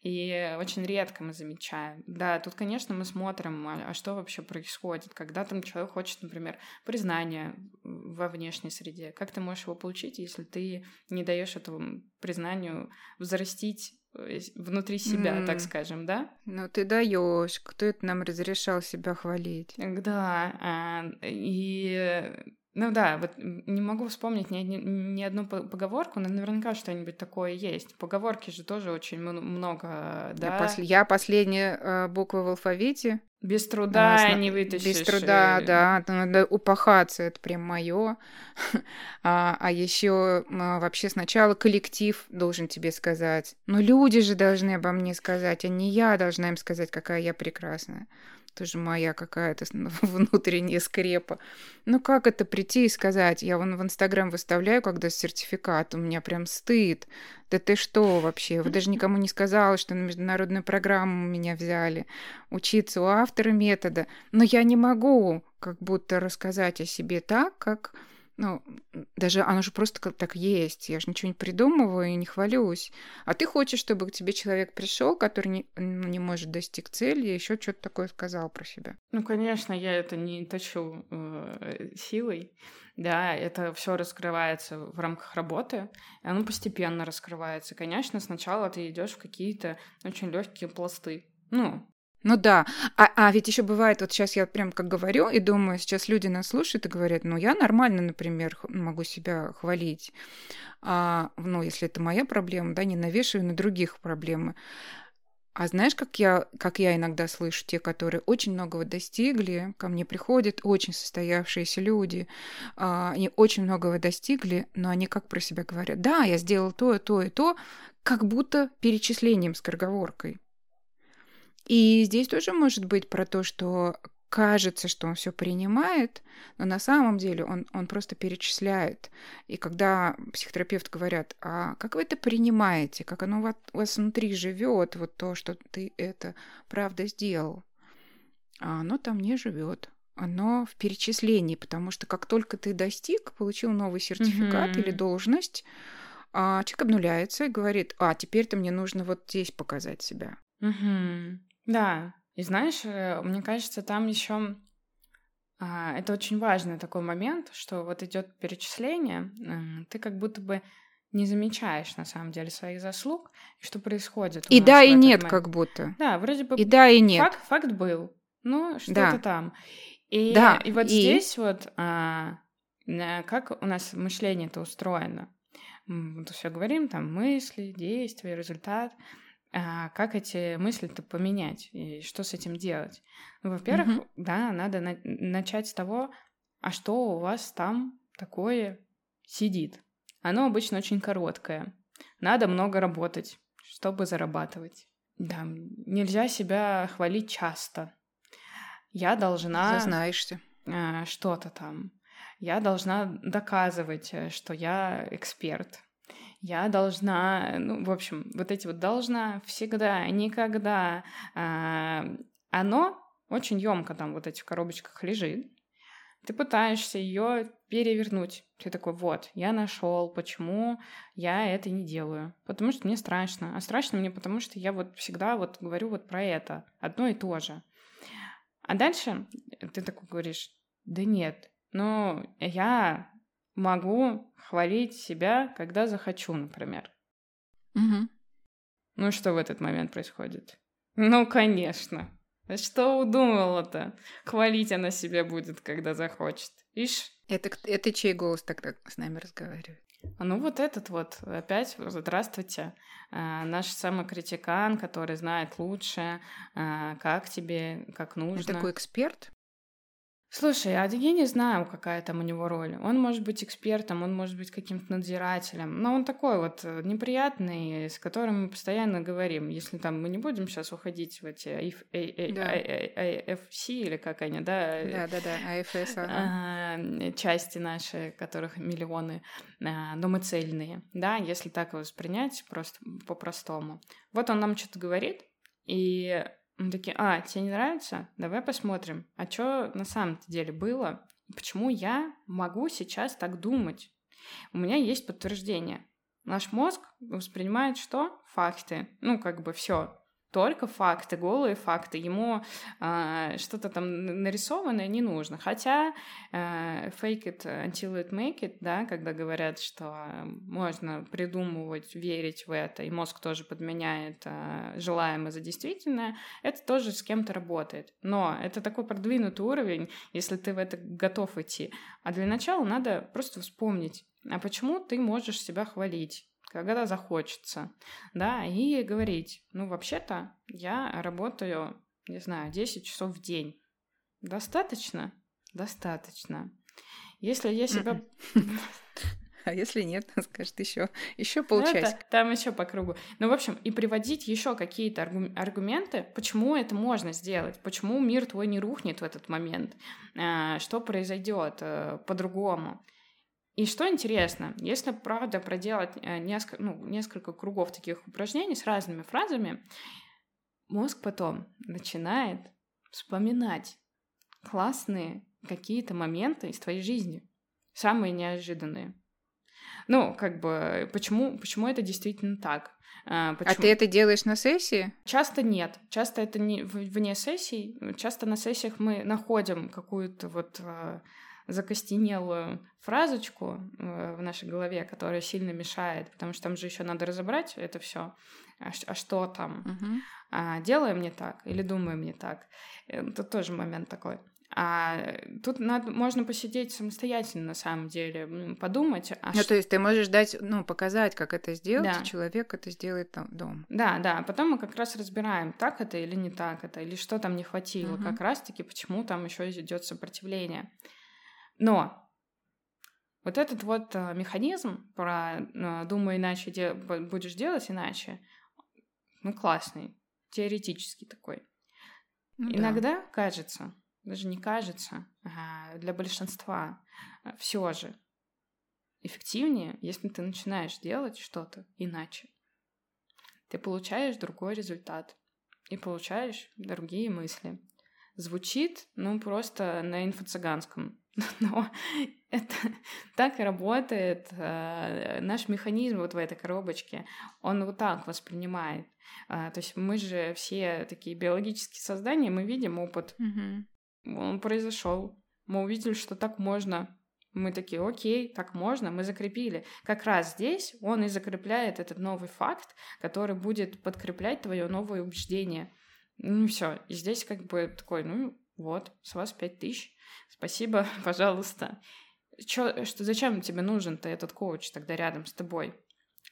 и очень редко мы замечаем. Да, тут, конечно, мы смотрим, а, а что вообще происходит, когда там человек хочет, например, признания во внешней среде. Как ты можешь его получить, если ты не даешь этому признанию взрастить внутри себя, mm. так скажем, да? Ну, ты даешь. Кто это нам разрешал себя хвалить? Да, а, и ну да, вот не могу вспомнить ни, ни, ни одну поговорку, но наверняка что-нибудь такое есть. Поговорки же тоже очень много, да? Я, пос... Я последняя э, буква в алфавите. Без труда а, не вытащишь. Без труда, и... да. Надо упахаться, это прям мое. <laughs> а, а еще вообще сначала коллектив должен тебе сказать. Ну, люди же должны обо мне сказать, а не я должна им сказать, какая я прекрасная тоже моя какая-то <laughs> внутренняя скрепа. Ну как это прийти и сказать? Я вон в Инстаграм выставляю, когда сертификат, у меня прям стыд. Да ты что вообще? Вы даже никому не сказала, что на международную программу меня взяли. Учиться у автора метода. Но я не могу как будто рассказать о себе так, как ну, даже оно же просто так есть. Я же ничего не придумываю и не хвалюсь. А ты хочешь, чтобы к тебе человек пришел, который не, ну, не может достиг цели, и еще что-то такое сказал про себя. Ну, конечно, я это не точу э, силой. Да, это все раскрывается в рамках работы, и оно постепенно раскрывается. Конечно, сначала ты идешь в какие-то очень легкие пласты. Ну, ну да, а, а ведь еще бывает, вот сейчас я прям как говорю и думаю, сейчас люди нас слушают и говорят, ну я нормально, например, могу себя хвалить, а, ну если это моя проблема, да, не навешиваю на других проблемы. А знаешь, как я, как я иногда слышу, те, которые очень многого достигли, ко мне приходят очень состоявшиеся люди, а, они очень многого достигли, но они как про себя говорят, да, я сделал то, то и то, как будто перечислением с скороговоркой. И здесь тоже может быть про то, что кажется, что он все принимает, но на самом деле он, он просто перечисляет. И когда психотерапевт говорят, а как вы это принимаете, как оно у вас внутри живет, вот то, что ты это правда сделал, а оно там не живет. Оно в перечислении, потому что как только ты достиг, получил новый сертификат mm-hmm. или должность, а человек обнуляется и говорит, а теперь-то мне нужно вот здесь показать себя. Mm-hmm. Да, и знаешь, э, мне кажется, там еще А, это очень важный такой момент, что вот идет перечисление, ты как будто бы не замечаешь на самом деле своих заслуг, что происходит. И да, и нет, момент. как будто. Да, вроде бы. И да, и нет. Факт, факт был. Ну, что-то да. там. И, да, и вот и... здесь вот а, как у нас мышление-то устроено. Мы все говорим, там мысли, действия, результат. А как эти мысли-то поменять и что с этим делать? Ну, во-первых, mm-hmm. да, надо на- начать с того, а что у вас там такое сидит. Оно обычно очень короткое. Надо много работать, чтобы зарабатывать. Да, нельзя себя хвалить часто. Я должна... Зазнаешься. Э, что-то там. Я должна доказывать, э, что я эксперт. Я должна, ну, в общем, вот эти вот должна всегда, никогда. Э, оно очень емко там вот этих коробочках лежит. Ты пытаешься ее перевернуть. Ты такой, вот, я нашел, почему я это не делаю. Потому что мне страшно. А страшно мне потому, что я вот всегда вот говорю вот про это. Одно и то же. А дальше ты такой говоришь, да нет, ну, я могу хвалить себя, когда захочу, например. Угу. Ну, что в этот момент происходит? Ну, конечно. Что удумала-то? Хвалить она себя будет, когда захочет. Ишь. Это, это чей голос тогда с нами разговаривает? А ну вот этот вот, опять, здравствуйте, а, наш самокритикан, который знает лучше, а, как тебе, как нужно. Это такой эксперт? Слушай, а я не знаю, какая там у него роль. Он может быть экспертом, он может быть каким-то надзирателем, но он такой вот э, неприятный, с которым мы постоянно говорим. Если там мы не будем сейчас уходить в эти AFC или как они, да? Да, да, да, AFS. А, части наши, которых миллионы, а, но мы цельные, да, если так воспринять просто по-простому. Вот он нам что-то говорит, и мы такие, а, тебе не нравится? Давай посмотрим. А что на самом-то деле было? Почему я могу сейчас так думать? У меня есть подтверждение. Наш мозг воспринимает что? Факты. Ну, как бы все только факты, голые факты. Ему э, что-то там нарисованное не нужно. Хотя э, fake it until it make it, да, когда говорят, что можно придумывать, верить в это, и мозг тоже подменяет э, желаемое за действительное, это тоже с кем-то работает. Но это такой продвинутый уровень, если ты в это готов идти. А для начала надо просто вспомнить, а почему ты можешь себя хвалить? Когда захочется, да, и говорить, ну, вообще-то я работаю, не знаю, 10 часов в день. Достаточно? Достаточно. Если я себя... А если нет, <laughs> скажет еще, еще полчаса. Там еще по кругу. Ну, в общем, и приводить еще какие-то аргументы, почему это можно сделать, почему мир твой не рухнет в этот момент, а, что произойдет э, по-другому. И что интересно, если правда проделать э, несколько, ну, несколько кругов таких упражнений с разными фразами, мозг потом начинает вспоминать классные какие-то моменты из твоей жизни, самые неожиданные. Ну, как бы, почему, почему это действительно так? А, почему? а ты это делаешь на сессии? Часто нет. Часто это не вне сессий. Часто на сессиях мы находим какую-то вот а, закостенелую фразочку э, в нашей голове, которая сильно мешает, потому что там же еще надо разобрать это все, а, а что там, uh-huh. а, делаем не так или думаем не так. Это тоже момент такой. А тут надо, можно посидеть самостоятельно, на самом деле, подумать. А ну, что... то есть ты можешь дать, ну, показать, как это сделать, да. человек это сделает там дома. Да, да. А потом мы как раз разбираем, так это или не так это, или что там не хватило, угу. как раз-таки, почему там еще идет сопротивление. Но вот этот вот э, механизм про э, «думай иначе, де, будешь делать иначе», ну, классный, теоретический такой. Ну, Иногда да. кажется, даже не кажется, а для большинства э, все же эффективнее, если ты начинаешь делать что-то иначе. Ты получаешь другой результат и получаешь другие мысли. Звучит, ну, просто на инфо-цыганском <laughs> Но это <laughs> так и работает. Э, наш механизм вот в этой коробочке, он вот так воспринимает. А, то есть мы же все такие биологические создания, мы видим опыт. Угу. Он произошел. Мы увидели, что так можно. Мы такие, окей, так можно, мы закрепили. Как раз здесь он и закрепляет этот новый факт, который будет подкреплять твое новое убеждение. Ну все, и здесь как бы такой, ну вот, с вас пять тысяч, спасибо, <laughs> пожалуйста. Чё, что, зачем тебе нужен-то этот коуч тогда рядом с тобой?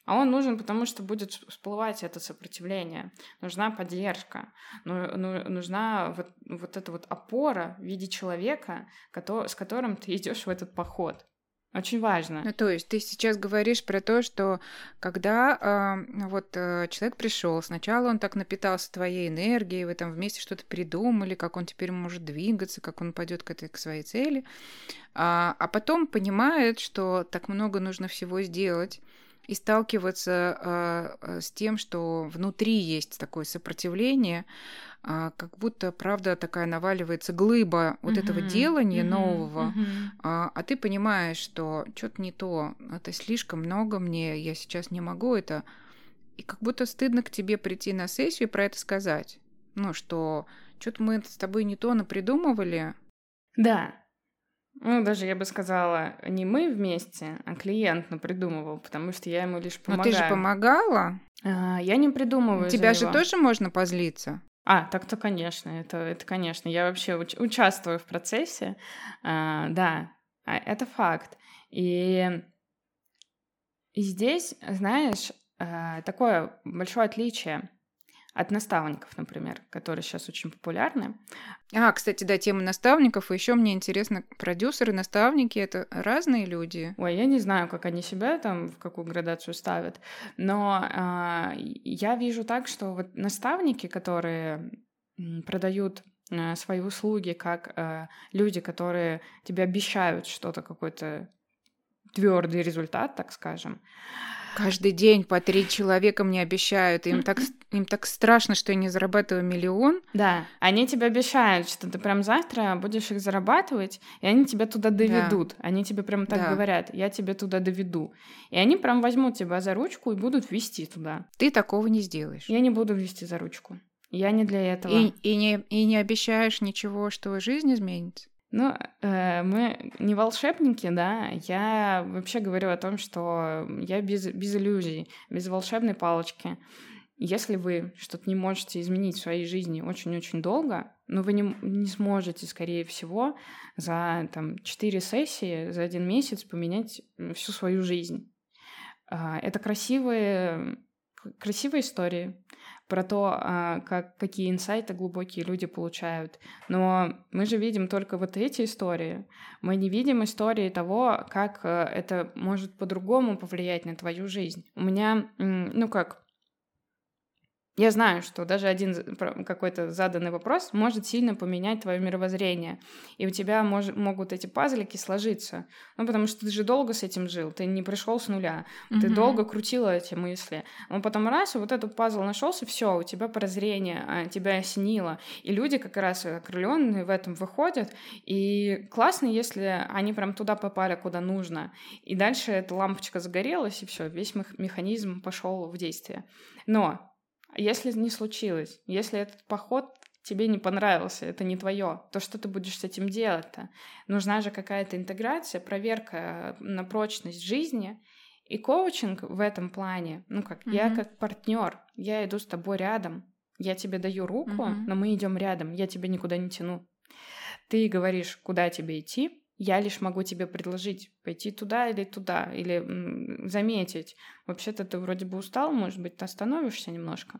А он нужен, потому что будет всплывать это сопротивление. Нужна поддержка. Ну, ну, нужна вот, вот эта вот опора в виде человека, который, с которым ты <laughs> идешь в этот поход. Очень важно. Ну, то есть ты сейчас говоришь про то, что когда э, вот э, человек пришел, сначала он так напитался твоей энергией, вы там вместе что-то придумали, как он теперь может двигаться, как он пойдет к этой к своей цели, а, а потом понимает, что так много нужно всего сделать, и сталкиваться э, с тем, что внутри есть такое сопротивление, э, как будто, правда, такая наваливается глыба вот uh-huh, этого делания uh-huh, нового, uh-huh. А, а ты понимаешь, что что-то не то, это слишком много мне, я сейчас не могу это, и как будто стыдно к тебе прийти на сессию и про это сказать. Ну, что что-то мы с тобой не то напридумывали. Да, ну, даже я бы сказала, не мы вместе, а клиент напридумывал, потому что я ему лишь помогаю. Но ты же помогала? А, я не придумываю. Тебя же тоже можно позлиться. А, так-то, конечно, это, это, конечно. Я вообще уч- участвую в процессе. А, да, а, это факт. И, и здесь, знаешь, а, такое большое отличие от наставников, например, которые сейчас очень популярны. А, кстати, да, тема наставников. И еще мне интересно, продюсеры, наставники это разные люди. Ой, я не знаю, как они себя там в какую градацию ставят, но э, я вижу так, что вот наставники, которые продают э, свои услуги как э, люди, которые тебе обещают что-то какой-то твердый результат, так скажем, Каждый день по три человека мне обещают. Им так, <clears throat> им так страшно, что я не зарабатываю миллион. Да, они тебе обещают, что ты прям завтра будешь их зарабатывать, и они тебя туда доведут. Да. Они тебе прям так да. говорят, я тебе туда доведу. И они прям возьмут тебя за ручку и будут вести туда. Ты такого не сделаешь. Я не буду вести за ручку. Я не для этого. И, и, не, и не обещаешь ничего, что жизнь изменится? Ну, э, мы не волшебники, да. Я вообще говорю о том, что я без, без иллюзий, без волшебной палочки. Если вы что-то не можете изменить в своей жизни очень-очень долго, но вы не, не сможете, скорее всего, за там, 4 сессии, за один месяц поменять всю свою жизнь. Э, это красивые, красивые истории про то, а, как, какие инсайты глубокие люди получают. Но мы же видим только вот эти истории. Мы не видим истории того, как э, это может по-другому повлиять на твою жизнь. У меня, ну как, я знаю, что даже один какой-то заданный вопрос может сильно поменять твое мировоззрение, и у тебя мож, могут эти пазлики сложиться. Ну, потому что ты же долго с этим жил, ты не пришел с нуля, mm-hmm. ты долго крутила эти мысли. Но потом раз, и вот этот пазл нашелся, все, у тебя прозрение, а, тебя осенило. И люди как раз окрыленные в этом выходят, и классно, если они прям туда попали, куда нужно. И дальше эта лампочка загорелась, и все, весь механизм пошел в действие. Но если не случилось, если этот поход тебе не понравился, это не твое, то что ты будешь с этим делать-то? Нужна же какая-то интеграция, проверка на прочность жизни. И коучинг в этом плане, ну как, mm-hmm. я как партнер, я иду с тобой рядом, я тебе даю руку, mm-hmm. но мы идем рядом, я тебя никуда не тяну. Ты говоришь, куда тебе идти, я лишь могу тебе предложить пойти туда или туда, или м, заметить. Вообще-то ты вроде бы устал, может быть, ты остановишься немножко.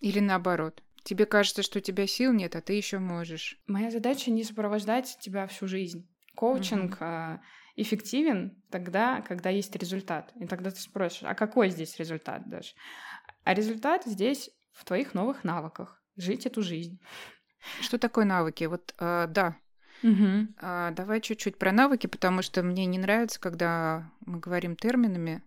Или наоборот. Тебе кажется, что у тебя сил нет, а ты еще можешь. Моя задача не сопровождать тебя всю жизнь. Коучинг э, эффективен тогда, когда есть результат. И тогда ты спросишь, а какой здесь результат даже? А результат здесь в твоих новых навыках. Жить эту жизнь. Что такое навыки? Вот, э, да, Угу. А, давай чуть-чуть про навыки, потому что мне не нравится, когда мы говорим терминами.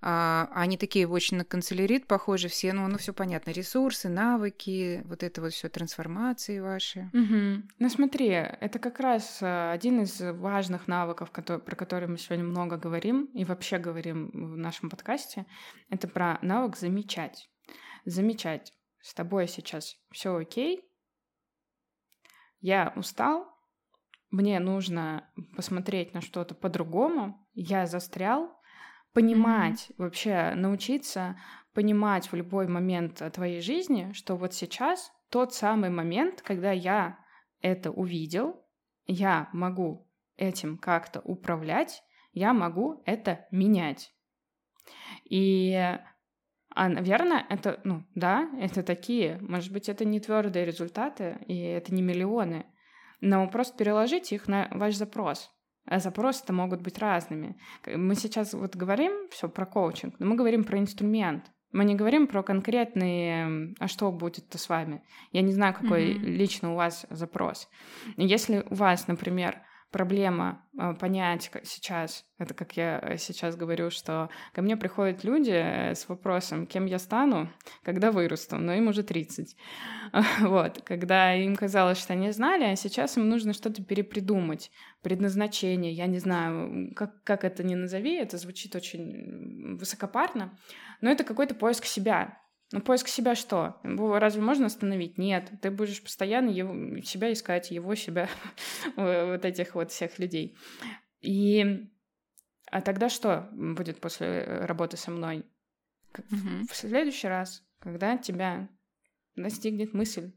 А, они такие очень на канцелярит похожи все, ну, ну все понятно, ресурсы, навыки, вот это вот все трансформации ваши. Угу. Ну смотри, это как раз э, один из важных навыков, который, про который мы сегодня много говорим и вообще говорим в нашем подкасте. Это про навык замечать. Замечать. С тобой сейчас все окей, я устал, мне нужно посмотреть на что-то по-другому, я застрял, понимать mm-hmm. вообще, научиться понимать в любой момент твоей жизни, что вот сейчас тот самый момент, когда я это увидел, я могу этим как-то управлять, я могу это менять. И, а, наверное, это, ну, да, это такие, может быть, это не твердые результаты, и это не миллионы, но просто переложить их на ваш запрос. А запросы-то могут быть разными. Мы сейчас вот говорим все про коучинг, но мы говорим про инструмент. Мы не говорим про конкретные, а что будет-то с вами. Я не знаю, какой mm-hmm. лично у вас запрос. Если у вас, например, проблема а, понять сейчас, это как я э, сейчас говорю, что ко мне приходят люди э, с вопросом, кем я стану, когда вырасту, но им уже 30. <laughs> Вот, когда им казалось, что они знали, а сейчас им нужно что-то перепридумать, предназначение, я не знаю, как, как это ни назови, это звучит очень высокопарно, но это какой-то поиск себя, ну, поиск себя что? Разве можно остановить? Нет. Ты будешь постоянно его, себя искать, его, себя, <laughs> вот этих вот всех людей. И а тогда что будет после работы со мной? Mm-hmm. В следующий раз, когда тебя настигнет мысль,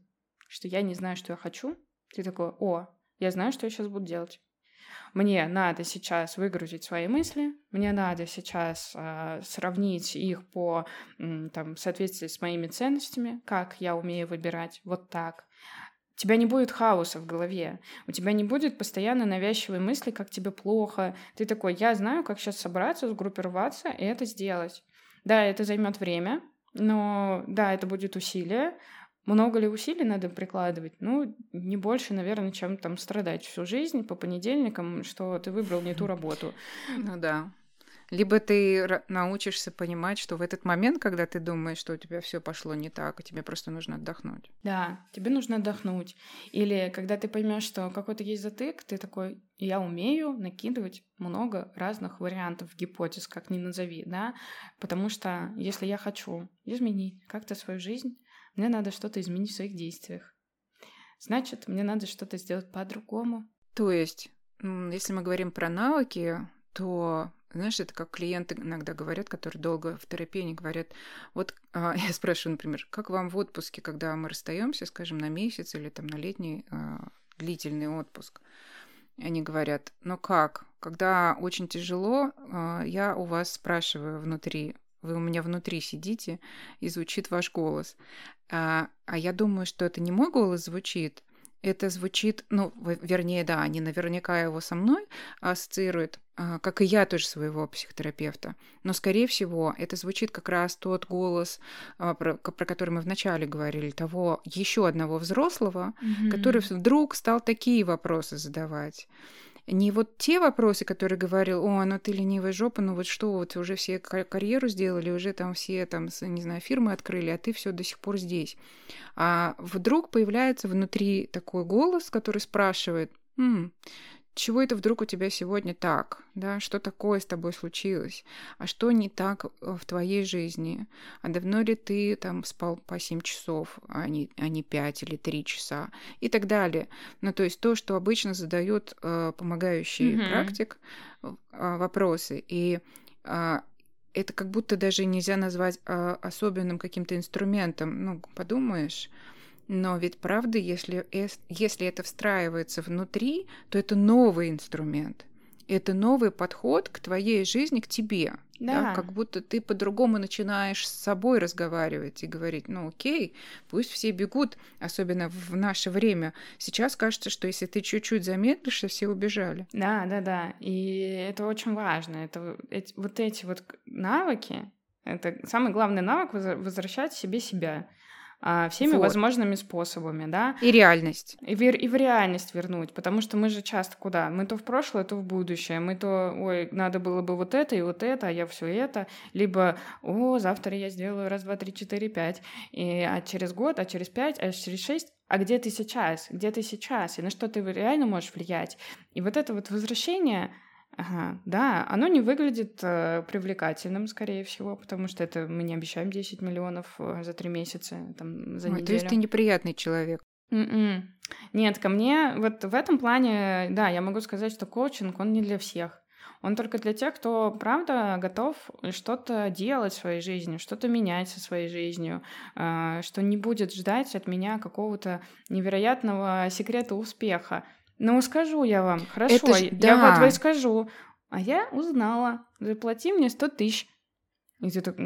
что я не знаю, что я хочу, ты такой, о, я знаю, что я сейчас буду делать. Мне надо сейчас выгрузить свои мысли, мне надо сейчас э, сравнить их по там, соответствии с моими ценностями, как я умею выбирать, вот так. У тебя не будет хаоса в голове, у тебя не будет постоянно навязчивой мысли, как тебе плохо. Ты такой, я знаю, как сейчас собраться, сгруппироваться и это сделать. Да, это займет время, но да, это будет усилие, много ли усилий надо прикладывать? Ну, не больше, наверное, чем там страдать всю жизнь по понедельникам, что ты выбрал не ту работу. Ну да. Либо ты научишься понимать, что в этот момент, когда ты думаешь, что у тебя все пошло не так, и тебе просто нужно отдохнуть. Да, тебе нужно отдохнуть. Или когда ты поймешь, что какой-то есть затык, ты такой, я умею накидывать много разных вариантов, гипотез, как ни назови, да, потому что если я хочу изменить как-то свою жизнь, мне надо что-то изменить в своих действиях. Значит, мне надо что-то сделать по-другому. То есть, если мы говорим про навыки, то знаешь, это как клиенты иногда говорят, которые долго в терапии, они говорят, вот а, <laughs> я спрашиваю, например, как вам в отпуске, когда мы расстаемся, скажем, на месяц или там на летний а, длительный отпуск? Они говорят, ну как, когда очень тяжело, а, я у вас спрашиваю внутри, вы у меня внутри сидите, и звучит ваш голос. А, а я думаю, что это не мой голос звучит, это звучит, ну, вернее, да, они наверняка его со мной ассоциируют, а, как и я тоже своего психотерапевта. Но, скорее всего, это звучит как раз тот голос, а, про, про который мы вначале говорили, того еще одного взрослого, mm-hmm. который вдруг стал такие вопросы задавать не вот те вопросы, которые говорил, о, ну ты ленивая жопа, ну вот что, вот уже все карьеру сделали, уже там все там, не знаю, фирмы открыли, а ты все до сих пор здесь. А вдруг появляется внутри такой голос, который спрашивает, М, чего это вдруг у тебя сегодня так, да, что такое с тобой случилось, а что не так э, в твоей жизни, а давно ли ты там спал по 7 часов, а не, а не 5 или 3 часа? И так далее. Ну, то есть то, что обычно задает э, помогающий mm-hmm. практик э, вопросы, и э, это как будто даже нельзя назвать э, особенным каким-то инструментом, ну, подумаешь, но ведь правда, если, если это встраивается внутри, то это новый инструмент. Это новый подход к твоей жизни, к тебе. Да. Да, как будто ты по-другому начинаешь с собой разговаривать и говорить, ну окей, пусть все бегут, особенно в наше время. Сейчас кажется, что если ты чуть-чуть замедлишься, все убежали. Да, да, да. И это очень важно. Это эти, вот эти вот навыки, это самый главный навык возвращать себе себя а, всеми вот. возможными способами, да. И реальность. И в, и в реальность вернуть, потому что мы же часто куда? Мы то в прошлое, то в будущее. Мы то, ой, надо было бы вот это и вот это, а я все это. Либо, о, завтра я сделаю раз, два, три, четыре, пять. И, а через год, а через пять, а через шесть а где ты сейчас, где ты сейчас, и на что ты реально можешь влиять. И вот это вот возвращение, Ага, да, оно не выглядит э, привлекательным, скорее всего, потому что это мы не обещаем 10 миллионов э, за три месяца, там, за Ой, неделю. То есть ты неприятный человек. Mm-mm. Нет, ко мне вот в этом плане, да, я могу сказать, что коучинг, он не для всех. Он только для тех, кто, правда, готов что-то делать в своей жизни, что-то менять со своей жизнью, а, что не будет ждать от меня какого-то невероятного секрета успеха. Ну, скажу я вам, хорошо, Это ж, я да. вот скажу. А я узнала, заплати мне 100 тысяч. И ты так,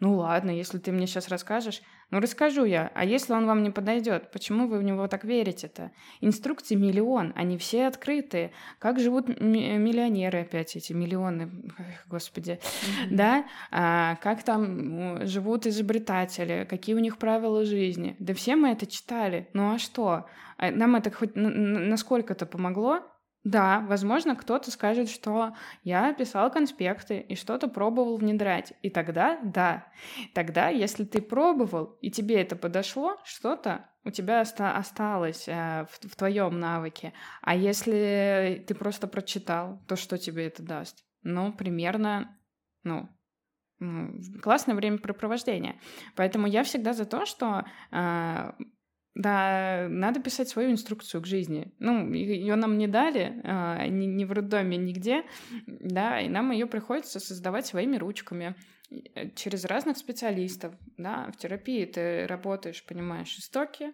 ну ладно, если ты мне сейчас расскажешь. Ну расскажу я. А если он вам не подойдет, почему вы в него так верите-то? Инструкций миллион, они все открытые. Как живут миллионеры опять эти миллионы, господи, mm-hmm. да? А, как там живут изобретатели, какие у них правила жизни? Да все мы это читали. Ну а что? А нам это хоть насколько-то помогло? Да, возможно, кто-то скажет, что я писал конспекты и что-то пробовал внедрять. И тогда, да, тогда, если ты пробовал и тебе это подошло, что-то у тебя оста- осталось э, в, в твоем навыке. А если ты просто прочитал, то что тебе это даст? Ну, примерно, ну, классное времяпрепровождение. Поэтому я всегда за то, что э, да, надо писать свою инструкцию к жизни. Ну, ее нам не дали, а, ни, ни в роддоме, нигде, да, и нам ее приходится создавать своими ручками э, через разных специалистов, да, в терапии ты работаешь, понимаешь истоки,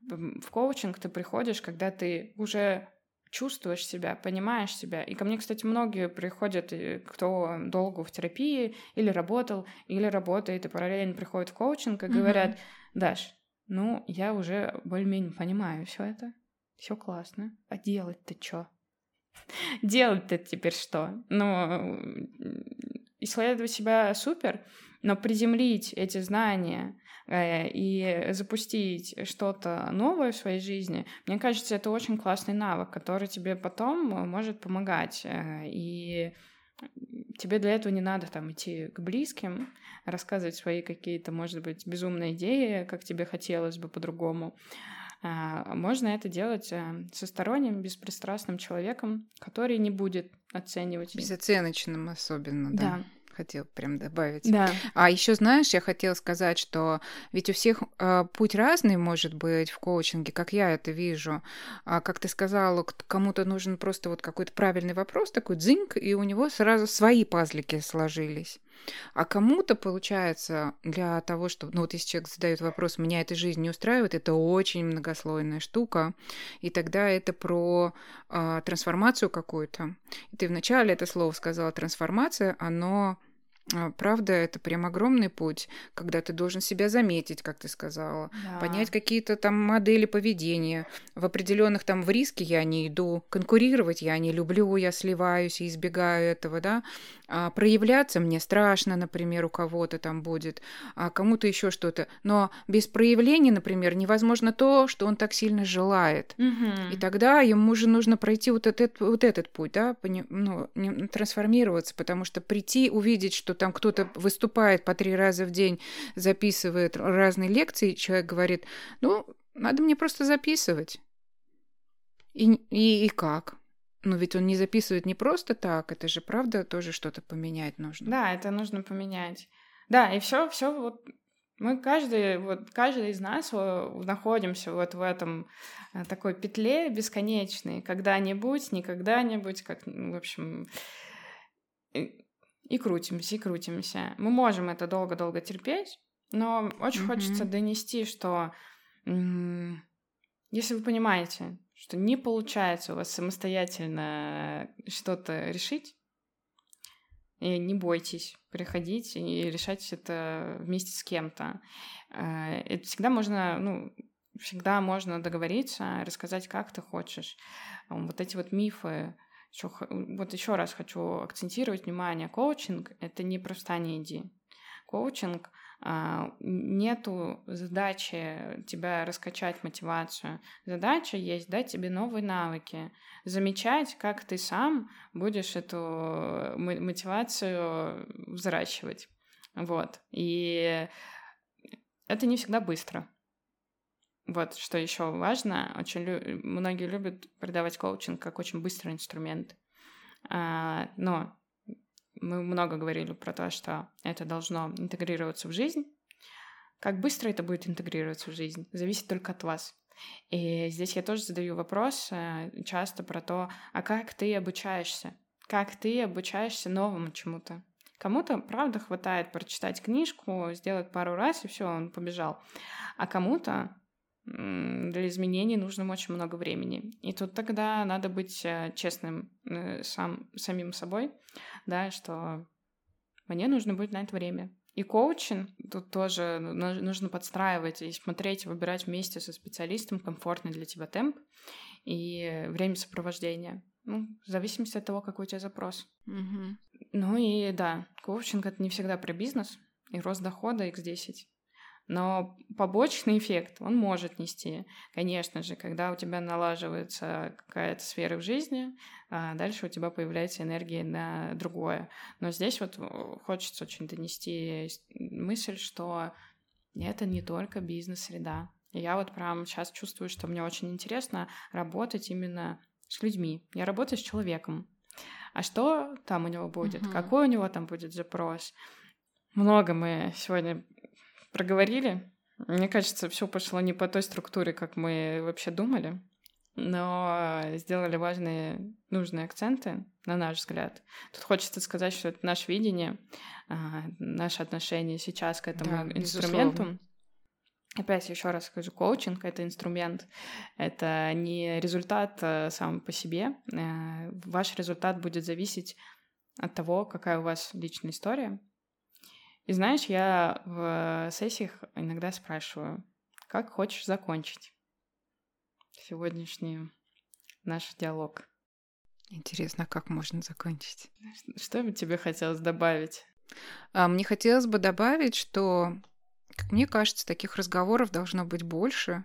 в коучинг ты приходишь, когда ты уже чувствуешь себя, понимаешь себя. И ко мне, кстати, многие приходят, кто долго в терапии или работал, или работает, и параллельно приходят в коучинг и говорят, Даш, ну, я уже более-менее понимаю все это. Все классно. А делать-то что? <laughs> Делать-то теперь что? Ну, исследовать себя супер, но приземлить эти знания э, и запустить что-то новое в своей жизни, мне кажется, это очень классный навык, который тебе потом может помогать. Э, и тебе для этого не надо там идти к близким, рассказывать свои какие-то, может быть, безумные идеи, как тебе хотелось бы по-другому. А, можно это делать э, со сторонним, беспристрастным человеком, который не будет оценивать. Безоценочным особенно, да. да хотел прям добавить. Да. А еще знаешь, я хотела сказать, что ведь у всех э, путь разный может быть в коучинге, как я это вижу. А, как ты сказала, кому-то нужен просто вот какой-то правильный вопрос, такой дзиньк, и у него сразу свои пазлики сложились. А кому-то, получается, для того, чтобы... Ну, вот если человек задает вопрос, меня эта жизнь не устраивает, это очень многослойная штука. И тогда это про э, трансформацию какую-то. И ты вначале это слово сказала, трансформация, оно правда, это прям огромный путь, когда ты должен себя заметить, как ты сказала, да. понять какие-то там модели поведения. В определенных там в риски я не иду, конкурировать я не люблю, я сливаюсь и избегаю этого, да. А проявляться мне страшно, например, у кого-то там будет, а кому-то еще что-то. Но без проявления, например, невозможно то, что он так сильно желает. Угу. И тогда ему же нужно пройти вот этот, вот этот путь, да, ну, трансформироваться, потому что прийти, увидеть, что там кто-то выступает по три раза в день, записывает разные лекции, человек говорит, ну, надо мне просто записывать. И, и, и как? Ну, ведь он не записывает не просто так, это же правда тоже что-то поменять нужно. Да, это нужно поменять. Да, и все, все вот мы каждый, вот каждый из нас находимся вот в этом э, такой петле бесконечной, когда-нибудь, никогда-нибудь, как, в общем, и крутимся, и крутимся. Мы можем это долго-долго терпеть, но очень mm-hmm. хочется донести, что если вы понимаете, что не получается у вас самостоятельно что-то решить, и не бойтесь приходить и решать это вместе с кем-то. Э, это всегда можно, ну, всегда можно договориться, рассказать, как ты хочешь. Вот эти вот мифы, еще, вот еще раз хочу акцентировать внимание, коучинг — это не просто не иди. Коучинг а, нету задачи тебя раскачать мотивацию. Задача есть дать тебе новые навыки, замечать, как ты сам будешь эту мотивацию взращивать. Вот. И это не всегда быстро. Вот, что еще важно, очень лю- многие любят продавать коучинг как очень быстрый инструмент. А, но мы много говорили про то, что это должно интегрироваться в жизнь. Как быстро это будет интегрироваться в жизнь, зависит только от вас. И здесь я тоже задаю вопрос э, часто про то, а как ты обучаешься? Как ты обучаешься новому чему-то? Кому-то, правда, хватает прочитать книжку, сделать пару раз, и все, он побежал. А кому-то для изменений нужно очень много времени. И тут тогда надо быть э, честным э, сам, самим собой, да, что мне нужно будет на это время. И коучинг тут тоже нужно подстраивать и смотреть, выбирать вместе со специалистом комфортный для тебя темп и время сопровождения. Ну, в зависимости от того, какой у тебя запрос. Угу. Ну и да, коучинг это не всегда про бизнес и рост дохода X10. Но побочный эффект он может нести. Конечно же, когда у тебя налаживается какая-то сфера в жизни, а дальше у тебя появляется энергия на другое. Но здесь вот хочется очень донести мысль, что это не только бизнес-среда. Я вот прям сейчас чувствую, что мне очень интересно работать именно с людьми. Я работаю с человеком. А что там у него будет? Uh-huh. Какой у него там будет запрос? Много мы сегодня проговорили. Мне кажется, все пошло не по той структуре, как мы вообще думали, но сделали важные, нужные акценты, на наш взгляд. Тут хочется сказать, что это наше видение, а, наше отношение сейчас к этому да, инструменту. Безусловно. Опять еще раз скажу, коучинг — это инструмент, это не результат э, сам по себе. Э, ваш результат будет зависеть от того, какая у вас личная история, и знаешь, я в сессиях иногда спрашиваю, как хочешь закончить сегодняшний наш диалог? Интересно, как можно закончить? Что бы тебе хотелось добавить? А, мне хотелось бы добавить, что, как мне кажется, таких разговоров должно быть больше, а,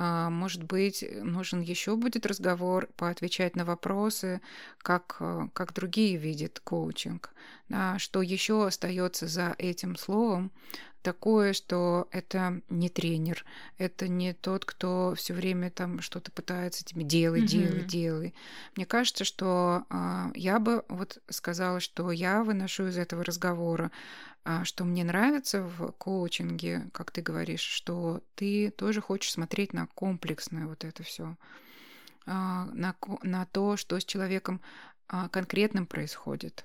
может быть, нужен еще будет разговор, поотвечать на вопросы, как, э, как другие видят коучинг. Да, что еще остается за этим словом, такое, что это не тренер, это не тот, кто все время там что-то пытается тебе делай, mm-hmm. делай, делай. Мне кажется, что э, я бы вот сказала, что я выношу из этого разговора, э, что мне нравится в коучинге, как ты говоришь, что ты тоже хочешь смотреть на комплексное вот это все, э, на, на то, что с человеком э, конкретным происходит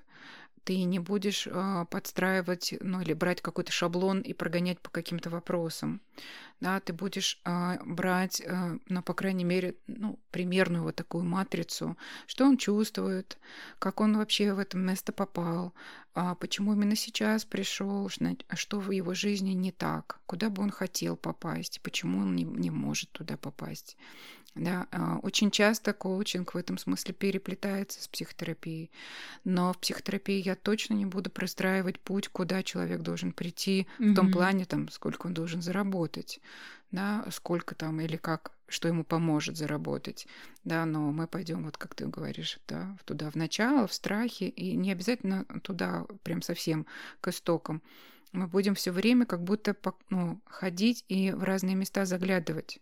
ты не будешь э, подстраивать, ну или брать какой-то шаблон и прогонять по каким-то вопросам. Да, ты будешь э, брать, э, ну, по крайней мере, ну, примерную вот такую матрицу, что он чувствует, как он вообще в это место попал, э, почему именно сейчас пришел, что в его жизни не так, куда бы он хотел попасть, почему он не, не может туда попасть. Да, а, очень часто коучинг в этом смысле переплетается с психотерапией. Но в психотерапии я точно не буду простраивать путь, куда человек должен прийти, mm-hmm. в том плане, там, сколько он должен заработать, да, сколько там или как, что ему поможет заработать. Да, но мы пойдем, вот как ты говоришь, да, туда в начало, в страхе, и не обязательно туда прям совсем к истокам мы будем все время как будто ну, ходить и в разные места заглядывать.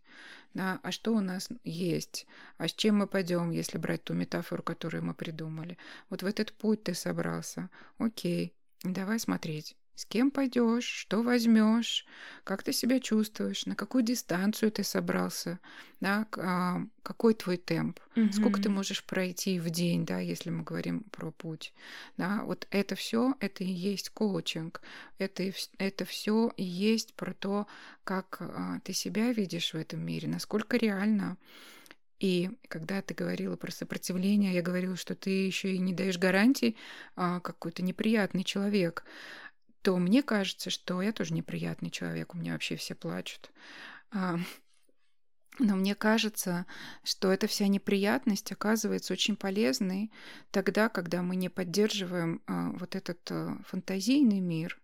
Да, а что у нас есть? А с чем мы пойдем, если брать ту метафору, которую мы придумали? Вот в этот путь ты собрался. Окей, давай смотреть. С кем пойдешь, что возьмешь, как ты себя чувствуешь, на какую дистанцию ты собрался, да, а, какой твой темп, mm-hmm. сколько ты можешь пройти в день, да, если мы говорим про путь. Да, вот это все, это и есть коучинг, это, это все и есть про то, как а, ты себя видишь в этом мире, насколько реально. И когда ты говорила про сопротивление, я говорила, что ты еще и не даешь гарантий, а, какой-то неприятный человек то мне кажется, что я тоже неприятный человек, у меня вообще все плачут. А, <laughs> но мне кажется, что эта вся неприятность оказывается очень полезной тогда, когда мы не поддерживаем а, вот этот а, фантазийный мир,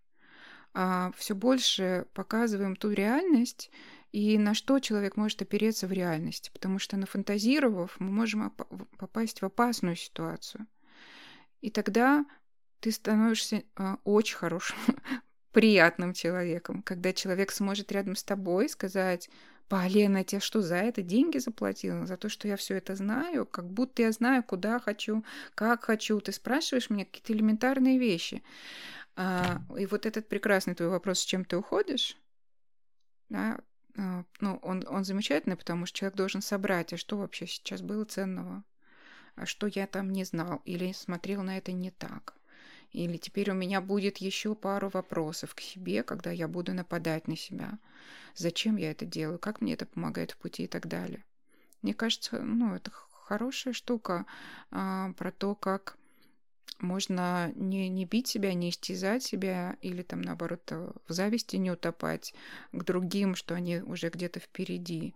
а все больше показываем ту реальность и на что человек может опереться в реальности. Потому что нафантазировав, мы можем попасть в опасную ситуацию. И тогда ты становишься э, очень хорошим, <laughs> приятным человеком, когда человек сможет рядом с тобой сказать, Полена, тебе что, за это деньги заплатила? За то, что я все это знаю? Как будто я знаю, куда хочу, как хочу. Ты спрашиваешь меня какие-то элементарные вещи. А, и вот этот прекрасный твой вопрос, с чем ты уходишь, да, а, ну, он, он замечательный, потому что человек должен собрать, а что вообще сейчас было ценного, а что я там не знал или смотрел на это не так. Или теперь у меня будет еще пару вопросов к себе, когда я буду нападать на себя. Зачем я это делаю? Как мне это помогает в пути и так далее. Мне кажется, ну, это хорошая штука а, про то, как можно не, не бить себя, не истязать себя или там наоборот э, в зависти не утопать к другим, что они уже где-то впереди.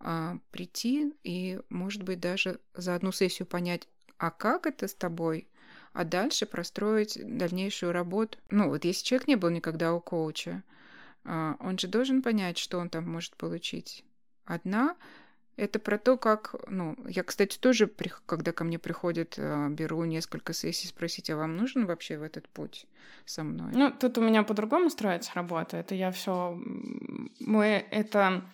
А прийти и, может быть, даже за одну сессию понять, а как это с тобой, а дальше простроить дальнейшую работу. Ну, вот если человек не был никогда у коуча, а, он же должен понять, что он там может получить. Одна это про то, как, ну, я, кстати, тоже, когда ко мне приходят, э, беру несколько сессий, спросить, а вам нужен вообще в этот путь со мной? Ну, тут у меня по-другому строится работа. Это я все, мы это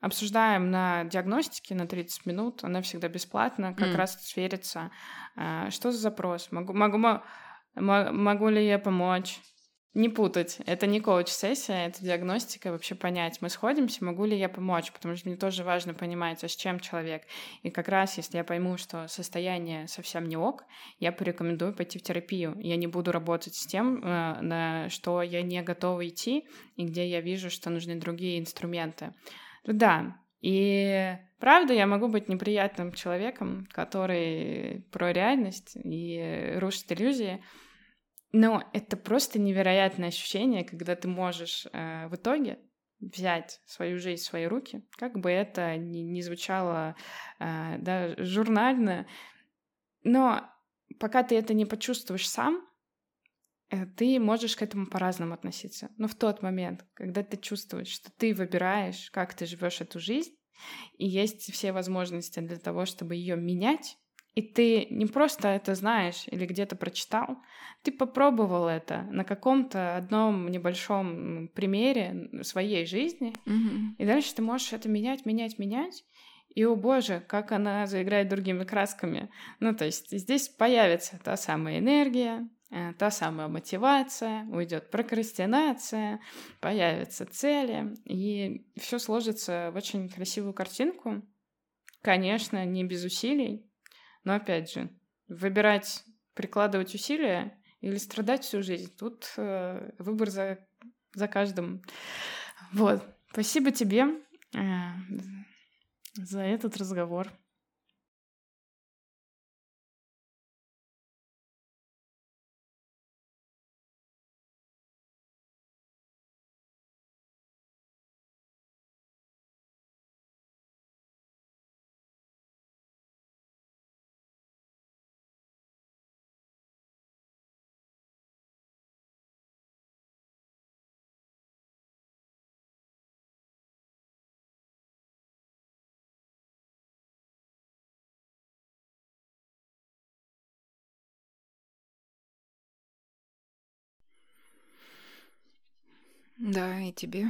обсуждаем на диагностике на 30 минут, она всегда бесплатна, как mm. раз свериться, э, что за запрос, могу, могу, могу ли я помочь, не путать. Это не коуч-сессия, это диагностика, вообще понять, мы сходимся, могу ли я помочь, потому что мне тоже важно понимать, а с чем человек. И как раз, если я пойму, что состояние совсем не ок, я порекомендую пойти в терапию. Я не буду работать с тем, э, на что я не готова идти, и где я вижу, что нужны другие инструменты. Да, и правда, я могу быть неприятным человеком, который про реальность и рушит иллюзии, но это просто невероятное ощущение, когда ты можешь э, в итоге взять свою жизнь в свои руки, как бы это ни, ни звучало э, да, журнально, но пока ты это не почувствуешь сам, ты можешь к этому по-разному относиться. Но в тот момент, когда ты чувствуешь, что ты выбираешь, как ты живешь эту жизнь, и есть все возможности для того, чтобы ее менять, и ты не просто это знаешь или где-то прочитал, ты попробовал это на каком-то одном небольшом примере своей жизни, mm-hmm. и дальше ты можешь это менять, менять, менять. И, о боже, как она заиграет другими красками. Ну, то есть здесь появится та самая энергия, э, та самая мотивация, уйдет прокрастинация, появятся цели, и все сложится в очень красивую картинку. Конечно, не без усилий, но опять же, выбирать, прикладывать усилия или страдать всю жизнь, тут э, выбор за, за каждым. Вот. Спасибо тебе э, за этот разговор. Да, и тебе